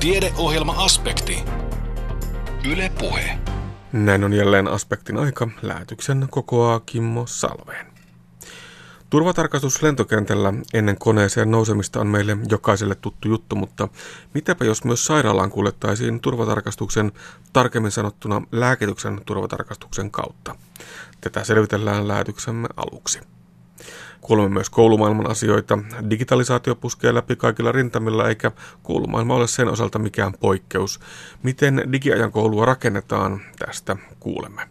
Tiedeohjelma-aspekti. Yle Puhe. Näin on jälleen aspektin aika. Lähetyksen kokoaa Kimmo Salveen. Turvatarkastus lentokentällä ennen koneeseen nousemista on meille jokaiselle tuttu juttu, mutta mitäpä jos myös sairaalaan kuljettaisiin turvatarkastuksen, tarkemmin sanottuna lääkityksen turvatarkastuksen kautta? Tätä selvitellään lähetyksemme aluksi. Kuulemme myös koulumaailman asioita. Digitalisaatio puskee läpi kaikilla rintamilla, eikä koulumaailma ole sen osalta mikään poikkeus. Miten digiajan koulua rakennetaan, tästä kuulemme.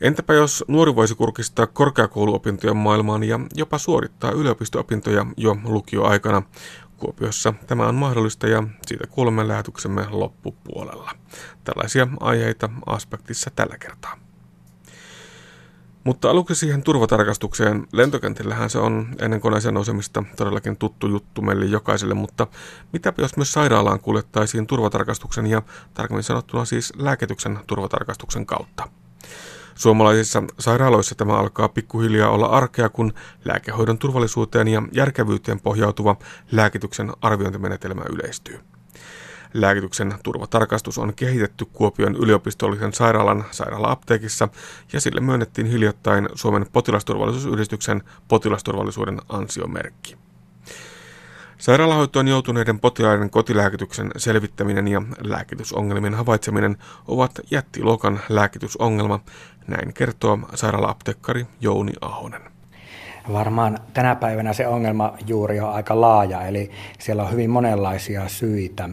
Entäpä jos nuori voisi kurkistaa korkeakouluopintojen maailmaan ja jopa suorittaa yliopisto-opintoja jo lukioaikana? Kuopiossa tämä on mahdollista ja siitä kuulemme lähetyksemme loppupuolella. Tällaisia aiheita aspektissa tällä kertaa. Mutta aluksi siihen turvatarkastukseen. Lentokentillähän se on ennen koneeseen nousemista todellakin tuttu juttu meille jokaiselle, mutta mitä jos myös sairaalaan kuljettaisiin turvatarkastuksen ja tarkemmin sanottuna siis lääkityksen turvatarkastuksen kautta? Suomalaisissa sairaaloissa tämä alkaa pikkuhiljaa olla arkea, kun lääkehoidon turvallisuuteen ja järkevyyteen pohjautuva lääkityksen arviointimenetelmä yleistyy. Lääkityksen turvatarkastus on kehitetty Kuopion yliopistollisen sairaalan sairaala-apteekissa ja sille myönnettiin hiljattain Suomen potilasturvallisuusyhdistyksen potilasturvallisuuden ansiomerkki. Sairaalahoitoon joutuneiden potilaiden kotilääkityksen selvittäminen ja lääkitysongelmien havaitseminen ovat jättiluokan lääkitysongelma, näin kertoo sairaala-apteekkari Jouni Ahonen. Varmaan tänä päivänä se ongelma juuri on aika laaja, eli siellä on hyvin monenlaisia syitä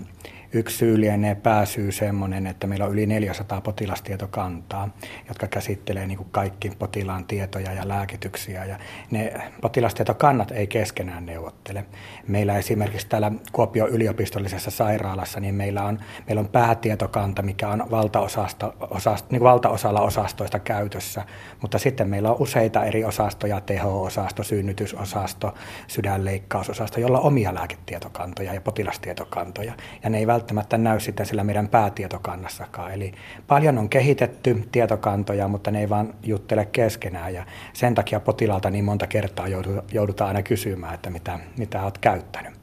Yksi syy lienee pääsyy semmoinen, että meillä on yli 400 potilastietokantaa, jotka käsittelee niin kaikki potilaan tietoja ja lääkityksiä. Ja ne potilastietokannat ei keskenään neuvottele. Meillä esimerkiksi täällä Kuopion yliopistollisessa sairaalassa, niin meillä on, meillä on päätietokanta, mikä on valtaosasta, osast, niin valtaosalla osastoista käytössä. Mutta sitten meillä on useita eri osastoja, teho-osasto, synnytysosasto, sydänleikkausosasto, jolla on omia lääketietokantoja ja potilastietokantoja. Ja ne ei välttämättä näy sitten sillä meidän päätietokannassakaan. Eli paljon on kehitetty tietokantoja, mutta ne ei vaan juttele keskenään ja sen takia potilaalta niin monta kertaa joudutaan aina kysymään, että mitä, mitä olet käyttänyt.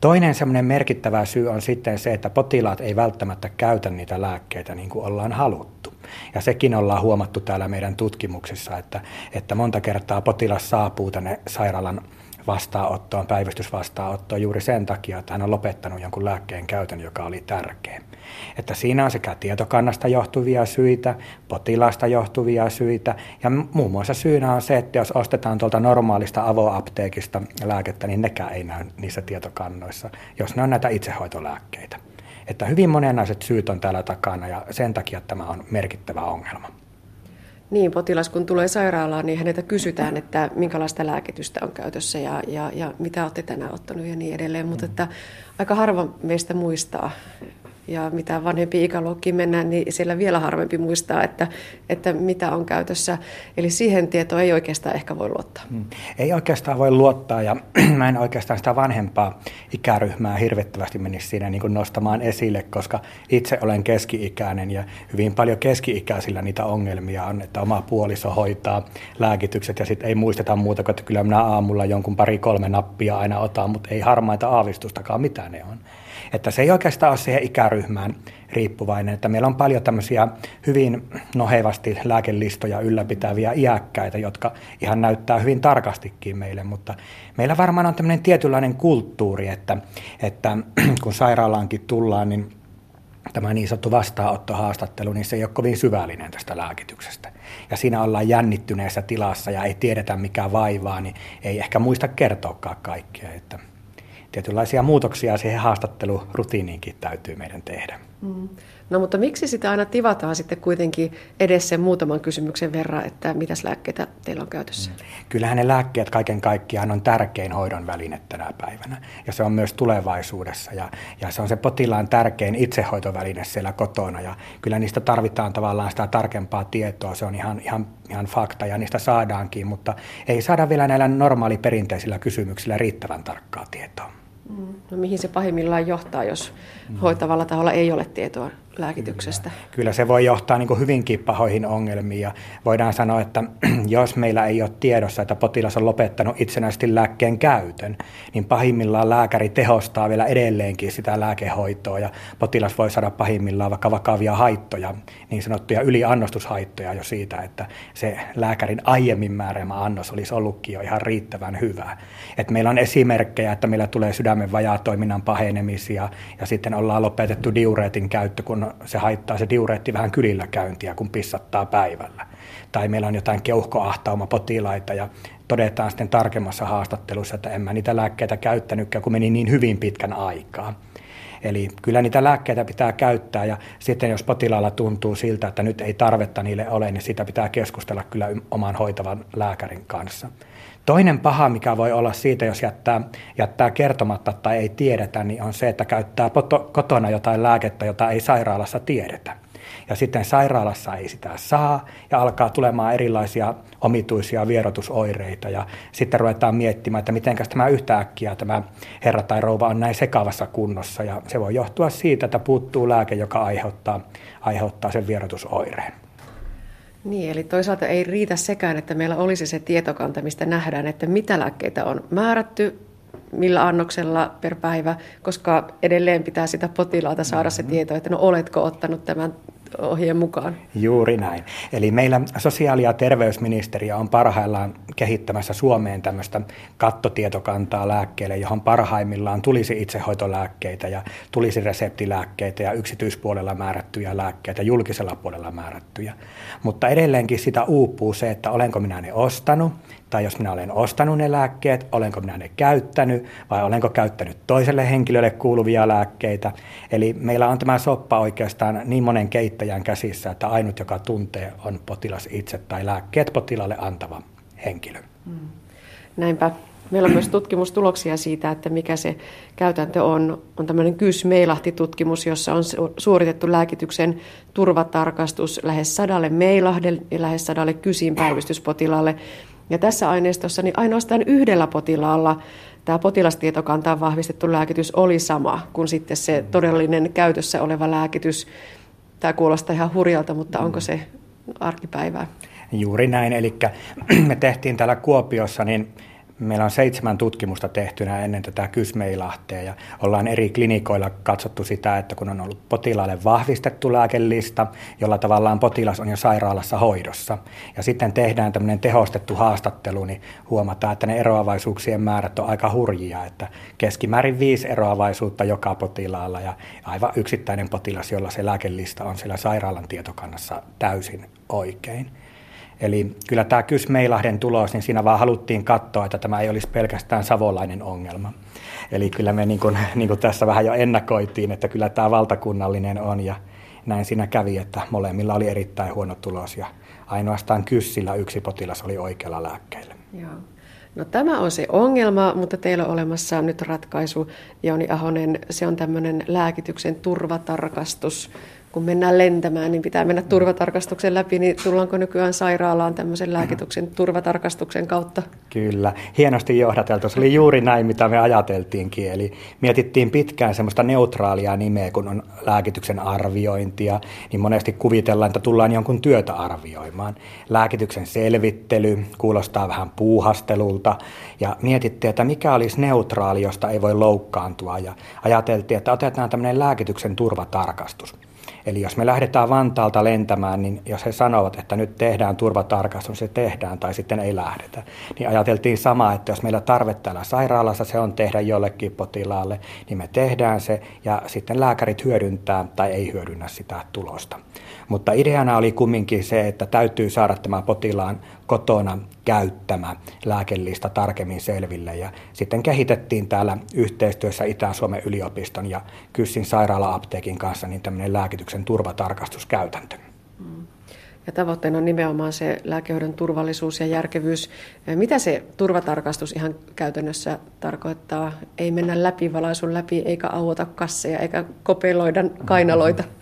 Toinen semmoinen merkittävä syy on sitten se, että potilaat ei välttämättä käytä niitä lääkkeitä niin kuin ollaan haluttu. Ja sekin ollaan huomattu täällä meidän tutkimuksissa, että, että monta kertaa potilas saapuu tänne sairaalan vastaanottoon, päivystysvastaanottoon juuri sen takia, että hän on lopettanut jonkun lääkkeen käytön, joka oli tärkeä. Että siinä on sekä tietokannasta johtuvia syitä, potilaasta johtuvia syitä ja muun muassa syynä on se, että jos ostetaan tuolta normaalista avoapteekista lääkettä, niin nekään ei näy niissä tietokannoissa, jos ne on näitä itsehoitolääkkeitä. Että hyvin monenlaiset syyt on täällä takana ja sen takia tämä on merkittävä ongelma. Niin, potilas kun tulee sairaalaan, niin häneltä kysytään, että minkälaista lääkitystä on käytössä ja, ja, ja mitä olette tänään ottanut ja niin edelleen. Mutta että aika harva meistä muistaa ja mitä vanhempi ikäluokkiin mennään, niin siellä vielä harvempi muistaa, että, että mitä on käytössä. Eli siihen tietoon ei oikeastaan ehkä voi luottaa. Hmm. Ei oikeastaan voi luottaa ja mä en oikeastaan sitä vanhempaa ikäryhmää hirvittävästi menisi siinä niin kuin nostamaan esille, koska itse olen keski-ikäinen ja hyvin paljon keski-ikäisillä niitä ongelmia on, että oma puoliso hoitaa lääkitykset ja sitten ei muisteta muuta kuin, että kyllä minä aamulla jonkun pari-kolme nappia aina otan, mutta ei harmaita aavistustakaan, mitä ne on. Että se ei oikeastaan ole siihen ikäryhmään riippuvainen, että meillä on paljon tämmöisiä hyvin nohevasti lääkelistoja ylläpitäviä iäkkäitä, jotka ihan näyttää hyvin tarkastikin meille, mutta meillä varmaan on tämmöinen tietynlainen kulttuuri, että, että kun sairaalaankin tullaan, niin tämä niin sanottu vastaanottohaastattelu, niin se ei ole kovin syvällinen tästä lääkityksestä. Ja siinä ollaan jännittyneessä tilassa ja ei tiedetä mikä vaivaa, niin ei ehkä muista kertoakaan kaikkea. Että tietynlaisia muutoksia siihen haastattelurutiiniinkin täytyy meidän tehdä. Mm. No mutta miksi sitä aina tivataan sitten kuitenkin edes sen muutaman kysymyksen verran, että mitäs lääkkeitä teillä on käytössä? Mm. Kyllähän ne lääkkeet kaiken kaikkiaan on tärkein hoidon väline tänä päivänä. Ja se on myös tulevaisuudessa. Ja, ja se on se potilaan tärkein itsehoitoväline siellä kotona. Ja kyllä niistä tarvitaan tavallaan sitä tarkempaa tietoa. Se on ihan, ihan, ihan fakta ja niistä saadaankin. Mutta ei saada vielä näillä normaali perinteisillä kysymyksillä riittävän tarkkaa tietoa. No mihin se pahimmillaan johtaa, jos mm. Hoitavalla taholla ei ole tietoa lääkityksestä. Kyllä, kyllä se voi johtaa niin hyvinkin pahoihin ongelmiin ja voidaan sanoa, että jos meillä ei ole tiedossa, että potilas on lopettanut itsenäisesti lääkkeen käytön, niin pahimmillaan lääkäri tehostaa vielä edelleenkin sitä lääkehoitoa ja potilas voi saada pahimmillaan vaikka vakavia haittoja, niin sanottuja yliannostushaittoja jo siitä, että se lääkärin aiemmin määräämä annos olisi ollutkin jo ihan riittävän hyvä. Et meillä on esimerkkejä, että meillä tulee sydämen vajaatoiminnan pahenemisia ja sitten ollaan lopetettu diureetin käyttö, kun se haittaa se diureetti vähän kylillä käyntiä, kun pissattaa päivällä. Tai meillä on jotain keuhkoahtauma-potilaita ja todetaan sitten tarkemmassa haastattelussa, että en mä niitä lääkkeitä käyttänytkään, kun meni niin hyvin pitkän aikaa. Eli kyllä niitä lääkkeitä pitää käyttää ja sitten jos potilaalla tuntuu siltä, että nyt ei tarvetta niille ole, niin sitä pitää keskustella kyllä oman hoitavan lääkärin kanssa. Toinen paha, mikä voi olla siitä, jos jättää, jättää kertomatta tai ei tiedetä, niin on se, että käyttää kotona jotain lääkettä, jota ei sairaalassa tiedetä. Ja sitten sairaalassa ei sitä saa ja alkaa tulemaan erilaisia omituisia vierotusoireita ja sitten ruvetaan miettimään, että miten tämä yhtäkkiä tämä herra tai rouva on näin sekavassa kunnossa ja se voi johtua siitä, että puuttuu lääke, joka aiheuttaa, aiheuttaa sen vierotusoireen. Niin, eli toisaalta ei riitä sekään, että meillä olisi se tietokanta, mistä nähdään, että mitä lääkkeitä on määrätty, millä annoksella per päivä, koska edelleen pitää sitä potilaalta saada se mm-hmm. tieto, että no oletko ottanut tämän ohjeen mukaan. Juuri näin. Eli meillä sosiaali- ja terveysministeriö on parhaillaan kehittämässä Suomeen tämmöistä kattotietokantaa lääkkeelle, johon parhaimmillaan tulisi itsehoitolääkkeitä ja tulisi reseptilääkkeitä ja yksityispuolella määrättyjä lääkkeitä, julkisella puolella määrättyjä. Mutta edelleenkin sitä uupuu se, että olenko minä ne ostanut, tai jos minä olen ostanut ne lääkkeet, olenko minä ne käyttänyt vai olenko käyttänyt toiselle henkilölle kuuluvia lääkkeitä. Eli meillä on tämä soppa oikeastaan niin monen keittäjän käsissä, että ainut, joka tuntee, on potilas itse tai lääkkeet potilaalle antava henkilö. Mm. Näinpä. Meillä on myös tutkimustuloksia siitä, että mikä se käytäntö on. On tämmöinen KYS-meilahti-tutkimus, jossa on suoritettu lääkityksen turvatarkastus lähes sadalle meilahdelle ja lähes sadalle kysin päivystyspotilaalle. Ja tässä aineistossa niin ainoastaan yhdellä potilaalla tämä potilastietokantaan vahvistettu lääkitys oli sama kuin sitten se todellinen käytössä oleva lääkitys. Tämä kuulostaa ihan hurjalta, mutta onko se arkipäivää? Juuri näin, eli me tehtiin täällä Kuopiossa niin Meillä on seitsemän tutkimusta tehtynä ennen tätä kysmeilahtea ja ollaan eri klinikoilla katsottu sitä, että kun on ollut potilaalle vahvistettu lääkelista, jolla tavallaan potilas on jo sairaalassa hoidossa, ja sitten tehdään tämmöinen tehostettu haastattelu, niin huomataan, että ne eroavaisuuksien määrät on aika hurjia, että keskimäärin viisi eroavaisuutta joka potilaalla ja aivan yksittäinen potilas, jolla se lääkelista on siellä sairaalan tietokannassa täysin oikein. Eli kyllä tämä Kysmeilahden tulos, niin siinä vaan haluttiin katsoa, että tämä ei olisi pelkästään savolainen ongelma. Eli kyllä me niin kuin, niin kuin tässä vähän jo ennakoitiin, että kyllä tämä valtakunnallinen on ja näin siinä kävi, että molemmilla oli erittäin huono tulos ja ainoastaan Kyssillä yksi potilas oli oikealla lääkkeellä. Joo. No tämä on se ongelma, mutta teillä on olemassa nyt ratkaisu, Jouni Ahonen. Se on tämmöinen lääkityksen turvatarkastus kun mennään lentämään, niin pitää mennä turvatarkastuksen läpi, niin tullaanko nykyään sairaalaan tämmöisen lääkityksen turvatarkastuksen kautta? Kyllä, hienosti johdateltu. Se oli juuri näin, mitä me ajateltiinkin. Eli mietittiin pitkään semmoista neutraalia nimeä, kun on lääkityksen arviointia, niin monesti kuvitellaan, että tullaan jonkun työtä arvioimaan. Lääkityksen selvittely kuulostaa vähän puuhastelulta, ja mietittiin, että mikä olisi neutraali, josta ei voi loukkaantua, ja ajateltiin, että otetaan tämmöinen lääkityksen turvatarkastus. Eli jos me lähdetään Vantaalta lentämään, niin jos he sanovat, että nyt tehdään turvatarkastus, se tehdään tai sitten ei lähdetä. Niin ajateltiin samaa, että jos meillä tarve täällä sairaalassa se on tehdä jollekin potilaalle, niin me tehdään se ja sitten lääkärit hyödyntää tai ei hyödynnä sitä tulosta. Mutta ideana oli kumminkin se, että täytyy saada tämä potilaan kotona käyttämä lääkelista tarkemmin selville. Ja sitten kehitettiin täällä yhteistyössä Itä-Suomen yliopiston ja Kyssin sairaala-apteekin kanssa niin tämmöinen lääkityksen turvatarkastuskäytäntö. Ja tavoitteena on nimenomaan se lääkehoidon turvallisuus ja järkevyys. Mitä se turvatarkastus ihan käytännössä tarkoittaa? Ei mennä läpivalaisun läpi, eikä auota kasseja, eikä kopeloida kainaloita.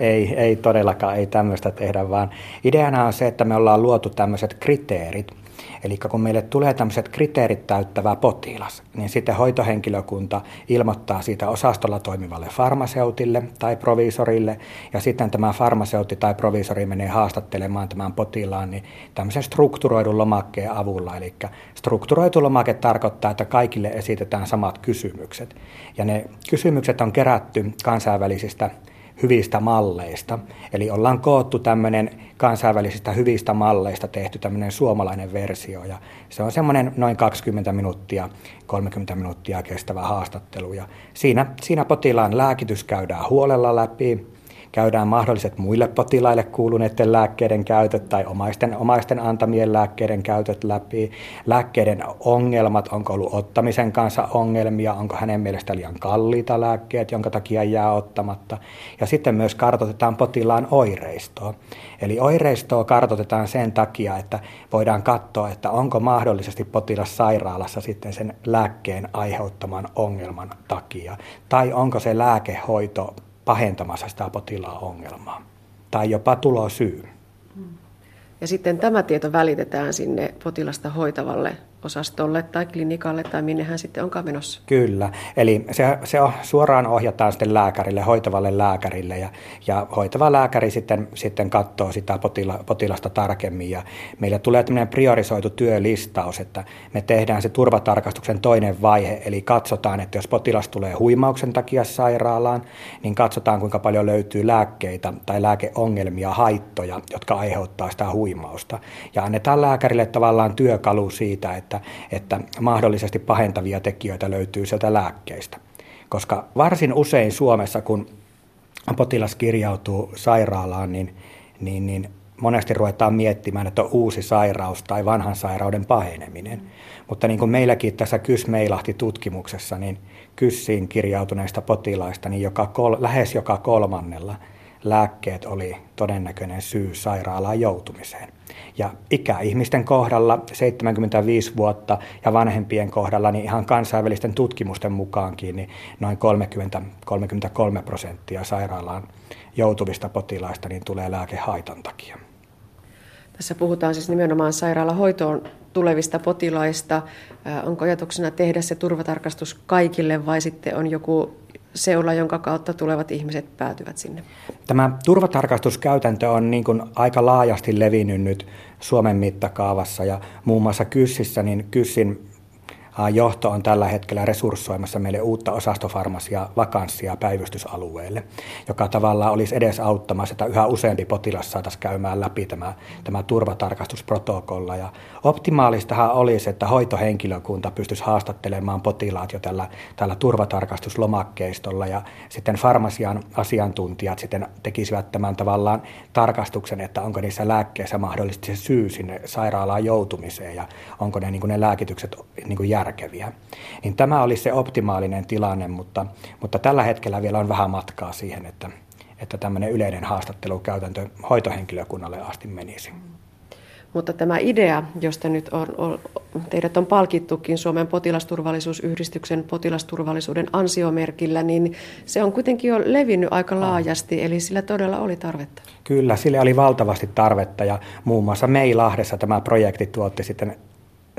Ei, ei todellakaan, ei tämmöistä tehdä, vaan ideana on se, että me ollaan luotu tämmöiset kriteerit, Eli kun meille tulee tämmöiset kriteerit täyttävä potilas, niin sitten hoitohenkilökunta ilmoittaa siitä osastolla toimivalle farmaseutille tai proviisorille, ja sitten tämä farmaseutti tai proviisori menee haastattelemaan tämän potilaan niin tämmöisen strukturoidun lomakkeen avulla. Eli strukturoitu lomake tarkoittaa, että kaikille esitetään samat kysymykset. Ja ne kysymykset on kerätty kansainvälisistä hyvistä malleista. Eli ollaan koottu tämmöinen kansainvälisistä hyvistä malleista tehty tämmöinen suomalainen versio. Ja se on semmoinen noin 20 minuuttia, 30 minuuttia kestävä haastattelu. Ja siinä, siinä potilaan lääkitys käydään huolella läpi käydään mahdolliset muille potilaille kuuluneiden lääkkeiden käytöt tai omaisten, omaisten antamien lääkkeiden käytöt läpi, lääkkeiden ongelmat, onko ollut ottamisen kanssa ongelmia, onko hänen mielestä liian kalliita lääkkeet, jonka takia jää ottamatta. Ja sitten myös kartoitetaan potilaan oireistoa. Eli oireistoa kartoitetaan sen takia, että voidaan katsoa, että onko mahdollisesti potilas sairaalassa sitten sen lääkkeen aiheuttaman ongelman takia, tai onko se lääkehoito pahentamassa sitä potilaan ongelmaa tai jopa tulosyy. Ja sitten tämä tieto välitetään sinne potilasta hoitavalle osastolle tai klinikalle tai minne hän sitten onkaan menossa. Kyllä, eli se, se suoraan ohjataan sitten lääkärille, hoitavalle lääkärille ja, ja hoitava lääkäri sitten, sitten katsoo sitä potila, potilasta tarkemmin. Ja meillä tulee tämmöinen priorisoitu työlistaus, että me tehdään se turvatarkastuksen toinen vaihe, eli katsotaan, että jos potilas tulee huimauksen takia sairaalaan, niin katsotaan kuinka paljon löytyy lääkkeitä tai lääkeongelmia, haittoja, jotka aiheuttaa sitä huimausta. Ja annetaan lääkärille tavallaan työkalu siitä, että että, että mahdollisesti pahentavia tekijöitä löytyy sieltä lääkkeistä. Koska varsin usein Suomessa, kun potilas kirjautuu sairaalaan, niin, niin, niin monesti ruvetaan miettimään, että on uusi sairaus tai vanhan sairauden paheneminen. Mutta niin kuin meilläkin tässä Kysmeilahti tutkimuksessa, niin Kyssiin kirjautuneista potilaista, niin joka kol, lähes joka kolmannella lääkkeet oli todennäköinen syy sairaalaan joutumiseen. Ja ikäihmisten kohdalla 75 vuotta ja vanhempien kohdalla niin ihan kansainvälisten tutkimusten mukaankin niin noin 30-33 prosenttia sairaalaan joutuvista potilaista niin tulee lääkehaitan takia. Tässä puhutaan siis nimenomaan sairaalahoitoon tulevista potilaista. Onko ajatuksena tehdä se turvatarkastus kaikille vai sitten on joku seula, jonka kautta tulevat ihmiset päätyvät sinne? Tämä turvatarkastuskäytäntö on niin kuin aika laajasti levinnyt nyt Suomen mittakaavassa ja muun muassa Kyssissä, niin Kyssin johto on tällä hetkellä resurssoimassa meille uutta osastofarmasia vakanssia päivystysalueelle, joka tavallaan olisi edes auttamassa, että yhä useampi potilas saataisiin käymään läpi tämä, tämä turvatarkastusprotokolla. Ja optimaalistahan olisi, että hoitohenkilökunta pystyisi haastattelemaan potilaat jo tällä, tällä turvatarkastuslomakkeistolla ja sitten farmasian asiantuntijat sitten tekisivät tämän tavallaan tarkastuksen, että onko niissä lääkkeissä mahdollisesti se syy sinne sairaalaan joutumiseen ja onko ne, niin ne lääkitykset niin järkeviä järkeviä. Niin tämä olisi se optimaalinen tilanne, mutta, mutta tällä hetkellä vielä on vähän matkaa siihen, että, että tämmöinen yleinen haastattelukäytäntö hoitohenkilökunnalle asti menisi. Mutta tämä idea, josta nyt on, on, teidät on palkittukin Suomen potilasturvallisuusyhdistyksen potilasturvallisuuden ansiomerkillä, niin se on kuitenkin jo levinnyt aika laajasti, eli sillä todella oli tarvetta. Kyllä, sille oli valtavasti tarvetta ja muun muassa Meilahdessa tämä projekti tuotti sitten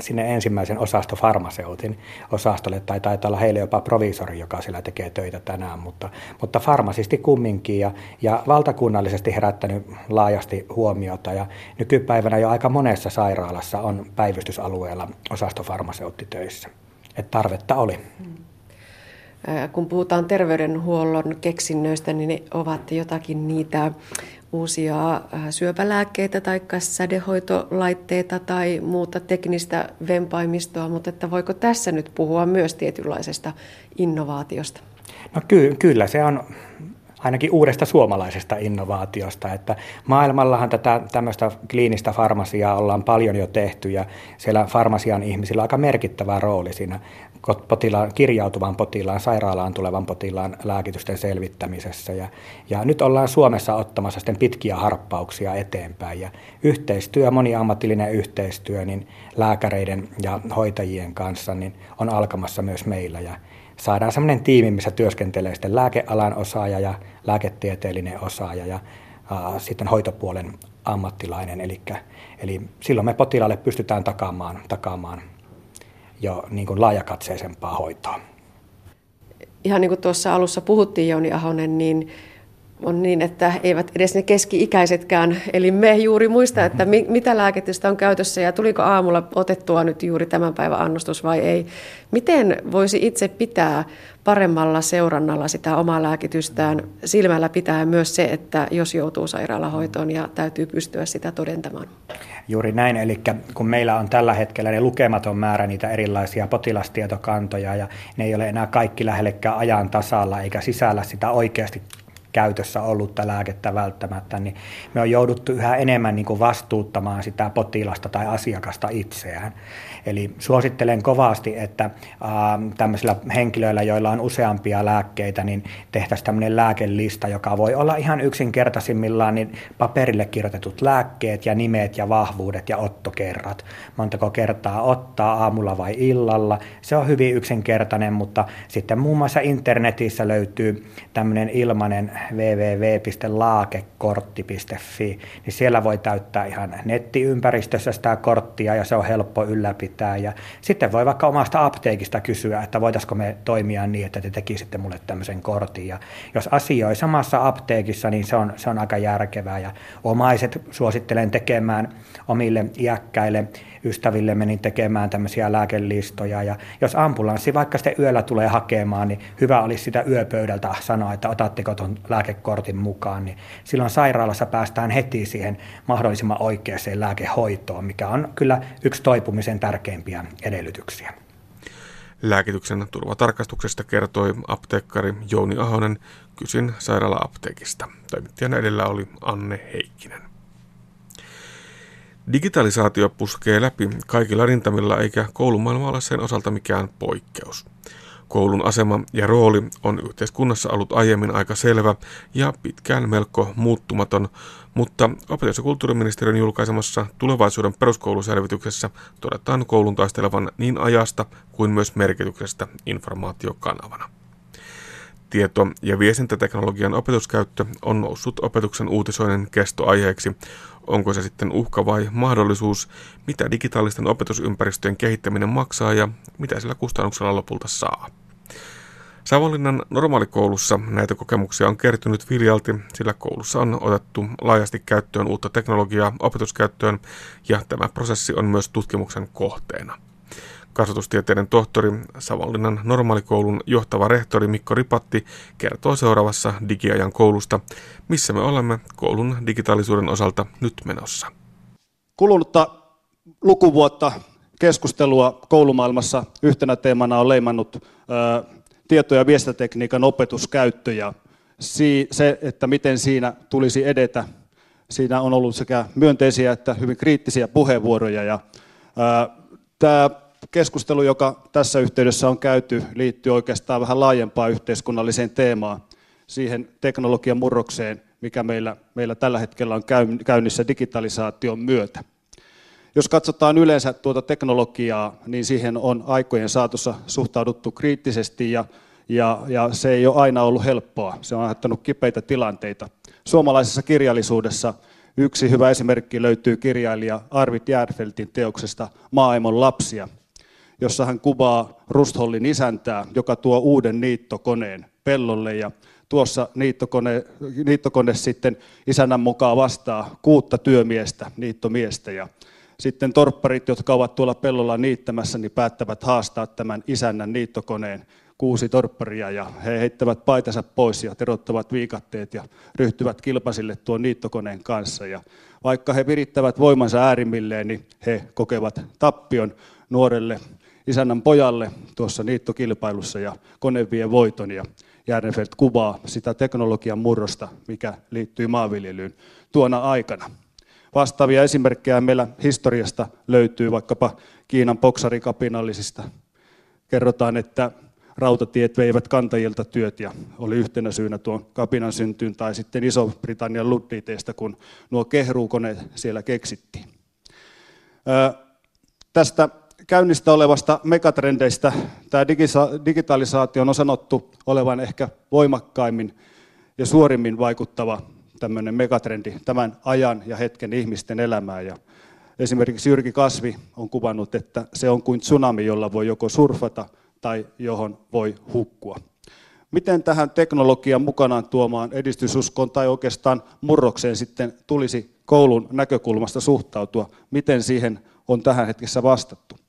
sinne ensimmäisen osastofarmaseutin osastolle, tai taitaa olla heille jopa proviisori, joka siellä tekee töitä tänään, mutta, mutta farmasisti kumminkin ja, ja valtakunnallisesti herättänyt laajasti huomiota ja nykypäivänä jo aika monessa sairaalassa on päivystysalueella osastofarmaseutti töissä. Että tarvetta oli. Hmm. Kun puhutaan terveydenhuollon keksinnöistä, niin ne ovat jotakin niitä uusia syöpälääkkeitä tai sädehoitolaitteita tai muuta teknistä vempaimistoa, mutta että voiko tässä nyt puhua myös tietynlaisesta innovaatiosta? No ky- kyllä se on ainakin uudesta suomalaisesta innovaatiosta, että maailmallahan tätä tämmöistä kliinistä farmasiaa ollaan paljon jo tehty ja siellä farmasian ihmisillä on aika merkittävä rooli siinä potilaan, kirjautuvan potilaan, sairaalaan tulevan potilaan lääkitysten selvittämisessä. Ja, ja nyt ollaan Suomessa ottamassa sitten pitkiä harppauksia eteenpäin. Ja yhteistyö, moniammatillinen yhteistyö niin lääkäreiden ja hoitajien kanssa niin on alkamassa myös meillä. Ja saadaan sellainen tiimi, missä työskentelee sitten lääkealan osaaja ja lääketieteellinen osaaja. Ja sitten hoitopuolen ammattilainen. Eli, eli silloin me potilaalle pystytään takaamaan, takaamaan jo niin kuin laajakatseisempaa hoitoa. Ihan niin kuin tuossa alussa puhuttiin Jouni Ahonen, niin on niin, että eivät edes ne keski-ikäisetkään, eli me juuri muista, että mi- mitä lääkitystä on käytössä ja tuliko aamulla otettua nyt juuri tämän päivän annostus vai ei. Miten voisi itse pitää paremmalla seurannalla sitä omaa lääkitystään silmällä pitää myös se, että jos joutuu sairaalahoitoon ja täytyy pystyä sitä todentamaan? Juuri näin, eli kun meillä on tällä hetkellä ne lukematon määrä niitä erilaisia potilastietokantoja ja ne ei ole enää kaikki lähellekään ajan tasalla eikä sisällä sitä oikeasti käytössä ollutta lääkettä välttämättä, niin me on jouduttu yhä enemmän niin kuin vastuuttamaan sitä potilasta tai asiakasta itseään. Eli suosittelen kovasti, että tämmöisillä henkilöillä, joilla on useampia lääkkeitä, niin tehtäisiin tämmöinen lääkelista, joka voi olla ihan yksinkertaisimmillaan niin paperille kirjoitetut lääkkeet ja nimet ja vahvuudet ja ottokerrat. Montako kertaa ottaa aamulla vai illalla. Se on hyvin yksinkertainen, mutta sitten muun muassa internetissä löytyy tämmöinen ilmainen www.laakekortti.fi, niin siellä voi täyttää ihan nettiympäristössä sitä korttia ja se on helppo ylläpitää. Ja sitten voi vaikka omasta apteekista kysyä, että voitaisiko me toimia niin, että te tekisitte mulle tämmöisen kortin. Ja jos asioi samassa apteekissa, niin se on, se on aika järkevää. Ja omaiset suosittelen tekemään omille iäkkäille ystäville menin tekemään tämmöisiä lääkelistoja. Ja jos ambulanssi vaikka sitten yöllä tulee hakemaan, niin hyvä olisi sitä yöpöydältä sanoa, että otatteko tuon lääkekortin mukaan. Niin silloin sairaalassa päästään heti siihen mahdollisimman oikeaan lääkehoitoon, mikä on kyllä yksi toipumisen tärkeimpiä edellytyksiä. Lääkityksen turvatarkastuksesta kertoi apteekkari Jouni Ahonen Kysin sairaala-apteekista. Toimittajana edellä oli Anne Heikkinen. Digitalisaatio puskee läpi kaikilla rintamilla eikä koulumaailma ole sen osalta mikään poikkeus. Koulun asema ja rooli on yhteiskunnassa ollut aiemmin aika selvä ja pitkään melko muuttumaton, mutta opetus- ja kulttuuriministeriön julkaisemassa tulevaisuuden peruskouluselvityksessä todetaan koulun taistelevan niin ajasta kuin myös merkityksestä informaatiokanavana. Tieto- ja viestintäteknologian opetuskäyttö on noussut opetuksen uutisoinnin kestoaiheeksi, Onko se sitten uhka vai mahdollisuus? Mitä digitaalisten opetusympäristöjen kehittäminen maksaa ja mitä sillä kustannuksella lopulta saa? Savonlinnan normaalikoulussa näitä kokemuksia on kertynyt viljalti, sillä koulussa on otettu laajasti käyttöön uutta teknologiaa opetuskäyttöön ja tämä prosessi on myös tutkimuksen kohteena. Kasvatustieteiden tohtori, Savonlinnan normaalikoulun johtava rehtori Mikko Ripatti kertoo seuraavassa digiajan koulusta, missä me olemme koulun digitaalisuuden osalta nyt menossa. Kulunutta lukuvuotta keskustelua koulumaailmassa yhtenä teemana on leimannut ää, tieto- ja viestintätekniikan opetuskäyttö ja se, että miten siinä tulisi edetä. Siinä on ollut sekä myönteisiä että hyvin kriittisiä puheenvuoroja. Ja, tämä keskustelu, joka tässä yhteydessä on käyty, liittyy oikeastaan vähän laajempaan yhteiskunnalliseen teemaan, siihen teknologian murrokseen, mikä meillä, meillä tällä hetkellä on käynnissä digitalisaation myötä. Jos katsotaan yleensä tuota teknologiaa, niin siihen on aikojen saatossa suhtauduttu kriittisesti ja, ja, ja se ei ole aina ollut helppoa. Se on aiheuttanut kipeitä tilanteita. Suomalaisessa kirjallisuudessa yksi hyvä esimerkki löytyy kirjailija Arvid Järfeltin teoksesta Maailman lapsia – jossa hän kuvaa Rusthollin isäntää, joka tuo uuden niittokoneen pellolle. Ja tuossa niittokone, niittokone sitten isännän mukaan vastaa kuutta työmiestä, niittomiestä. Ja sitten torpparit, jotka ovat tuolla pellolla niittämässä, niin päättävät haastaa tämän isännän niittokoneen kuusi torpparia. Ja he heittävät paitansa pois ja terottavat viikatteet ja ryhtyvät kilpasille tuon niittokoneen kanssa. Ja vaikka he virittävät voimansa äärimmilleen, niin he kokevat tappion nuorelle isännän pojalle tuossa niittokilpailussa ja kone vie voiton ja Järnefelt kuvaa sitä teknologian murrosta, mikä liittyy maanviljelyyn tuona aikana. Vastaavia esimerkkejä meillä historiasta löytyy vaikkapa Kiinan boksarikapinallisista. Kerrotaan, että rautatiet veivät kantajilta työt ja oli yhtenä syynä tuon kapinan syntyyn tai sitten Iso-Britannian ludditeista, kun nuo kehruukoneet siellä keksittiin. Ää, tästä käynnistä olevasta megatrendeistä tämä digitalisaatio on sanottu olevan ehkä voimakkaimmin ja suorimmin vaikuttava tämmöinen megatrendi tämän ajan ja hetken ihmisten elämään. Ja esimerkiksi Jyrki Kasvi on kuvannut, että se on kuin tsunami, jolla voi joko surfata tai johon voi hukkua. Miten tähän teknologian mukanaan tuomaan edistysuskoon tai oikeastaan murrokseen sitten tulisi koulun näkökulmasta suhtautua? Miten siihen on tähän hetkessä vastattu?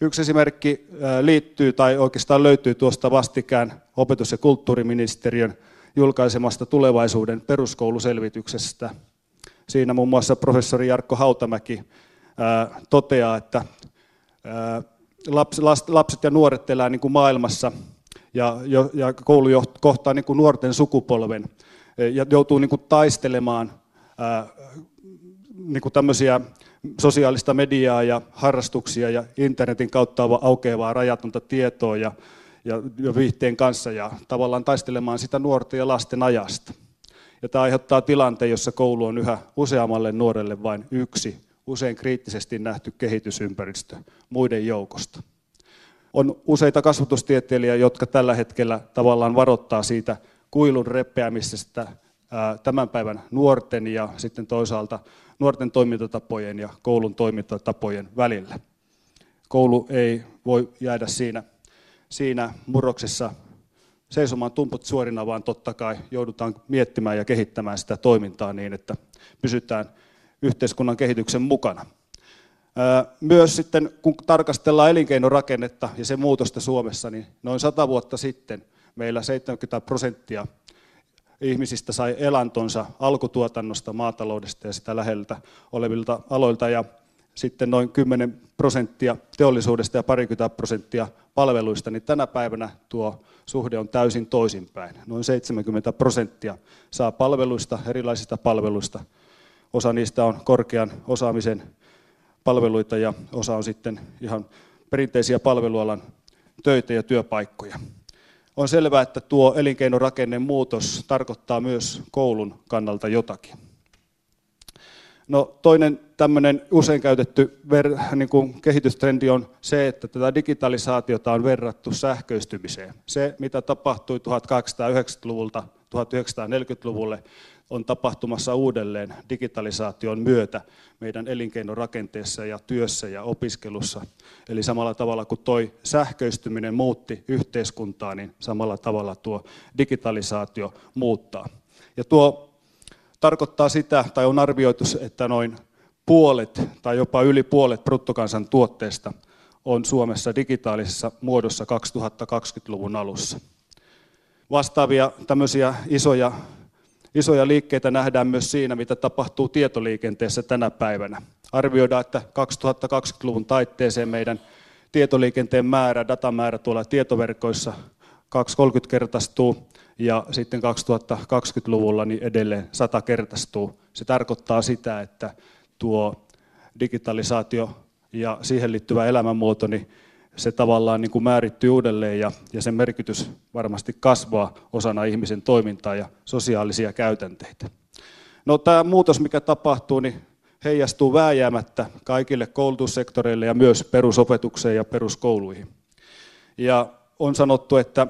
Yksi esimerkki liittyy tai oikeastaan löytyy tuosta vastikään opetus- ja kulttuuriministeriön julkaisemasta tulevaisuuden peruskouluselvityksestä. Siinä muun muassa professori Jarkko Hautamäki toteaa, että lapset ja nuoret elää niin kuin maailmassa ja, koulu kohtaa niin kuin nuorten sukupolven ja joutuu niin kuin taistelemaan niin kuin tämmöisiä sosiaalista mediaa ja harrastuksia ja internetin kautta aukeavaa rajatonta tietoa ja, ja, viihteen kanssa ja tavallaan taistelemaan sitä nuorten ja lasten ajasta. Ja tämä aiheuttaa tilanteen, jossa koulu on yhä useammalle nuorelle vain yksi, usein kriittisesti nähty kehitysympäristö muiden joukosta. On useita kasvatustieteilijöitä, jotka tällä hetkellä tavallaan varoittaa siitä kuilun repeämisestä tämän päivän nuorten ja sitten toisaalta nuorten toimintatapojen ja koulun toimintatapojen välillä. Koulu ei voi jäädä siinä, siinä murroksessa seisomaan tumput suorina, vaan totta kai joudutaan miettimään ja kehittämään sitä toimintaa niin, että pysytään yhteiskunnan kehityksen mukana. Myös sitten, kun tarkastellaan elinkeinorakennetta ja sen muutosta Suomessa, niin noin sata vuotta sitten meillä 70 prosenttia ihmisistä sai elantonsa alkutuotannosta, maataloudesta ja sitä läheltä olevilta aloilta ja sitten noin 10 prosenttia teollisuudesta ja parikymmentä prosenttia palveluista, niin tänä päivänä tuo suhde on täysin toisinpäin. Noin 70 prosenttia saa palveluista, erilaisista palveluista. Osa niistä on korkean osaamisen palveluita ja osa on sitten ihan perinteisiä palvelualan töitä ja työpaikkoja on selvää, että tuo elinkeinorakenne muutos tarkoittaa myös koulun kannalta jotakin. No, toinen tämmöinen usein käytetty ver, niin kuin kehitystrendi on se, että tätä digitalisaatiota on verrattu sähköistymiseen. Se, mitä tapahtui 1890-luvulta 1940-luvulle, on tapahtumassa uudelleen digitalisaation myötä meidän elinkeinorakenteessa ja työssä ja opiskelussa. Eli samalla tavalla kuin toi sähköistyminen muutti yhteiskuntaa, niin samalla tavalla tuo digitalisaatio muuttaa. Ja tuo tarkoittaa sitä, tai on arvioitu, että noin puolet tai jopa yli puolet bruttokansantuotteesta on Suomessa digitaalisessa muodossa 2020-luvun alussa. Vastaavia tämmöisiä isoja Isoja liikkeitä nähdään myös siinä, mitä tapahtuu tietoliikenteessä tänä päivänä. Arvioidaan, että 2020-luvun taitteeseen meidän tietoliikenteen määrä, datamäärä tuolla tietoverkoissa 230 kertaistuu ja sitten 2020-luvulla niin edelleen 100 kertaistuu. Se tarkoittaa sitä, että tuo digitalisaatio ja siihen liittyvä elämänmuoto niin se tavallaan niin kuin määrittyy uudelleen ja, ja sen merkitys varmasti kasvaa osana ihmisen toimintaa ja sosiaalisia käytänteitä. No, tämä muutos, mikä tapahtuu, niin heijastuu vääjäämättä kaikille koulutussektoreille ja myös perusopetukseen ja peruskouluihin. Ja on sanottu, että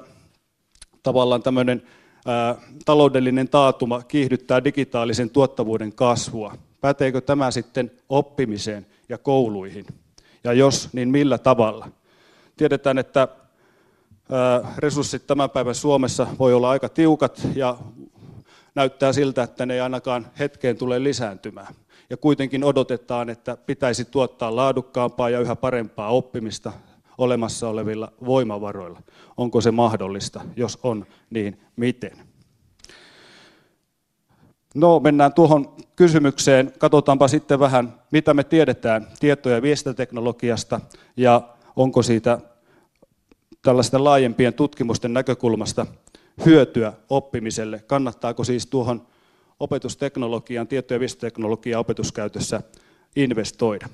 tavallaan tämmöinen ää, taloudellinen taatuma kiihdyttää digitaalisen tuottavuuden kasvua. Päteekö tämä sitten oppimiseen ja kouluihin? Ja jos, niin millä tavalla? Tiedetään, että resurssit tämän päivän Suomessa voi olla aika tiukat ja näyttää siltä, että ne ei ainakaan hetkeen tule lisääntymään. Ja kuitenkin odotetaan, että pitäisi tuottaa laadukkaampaa ja yhä parempaa oppimista olemassa olevilla voimavaroilla. Onko se mahdollista? Jos on, niin miten? No, mennään tuohon kysymykseen. Katsotaanpa sitten vähän, mitä me tiedetään tieto- ja viestintäteknologiasta ja onko siitä tällaisten laajempien tutkimusten näkökulmasta hyötyä oppimiselle? Kannattaako siis tuohon opetusteknologiaan, tieto- ja viestintäteknologiaan opetuskäytössä investoida?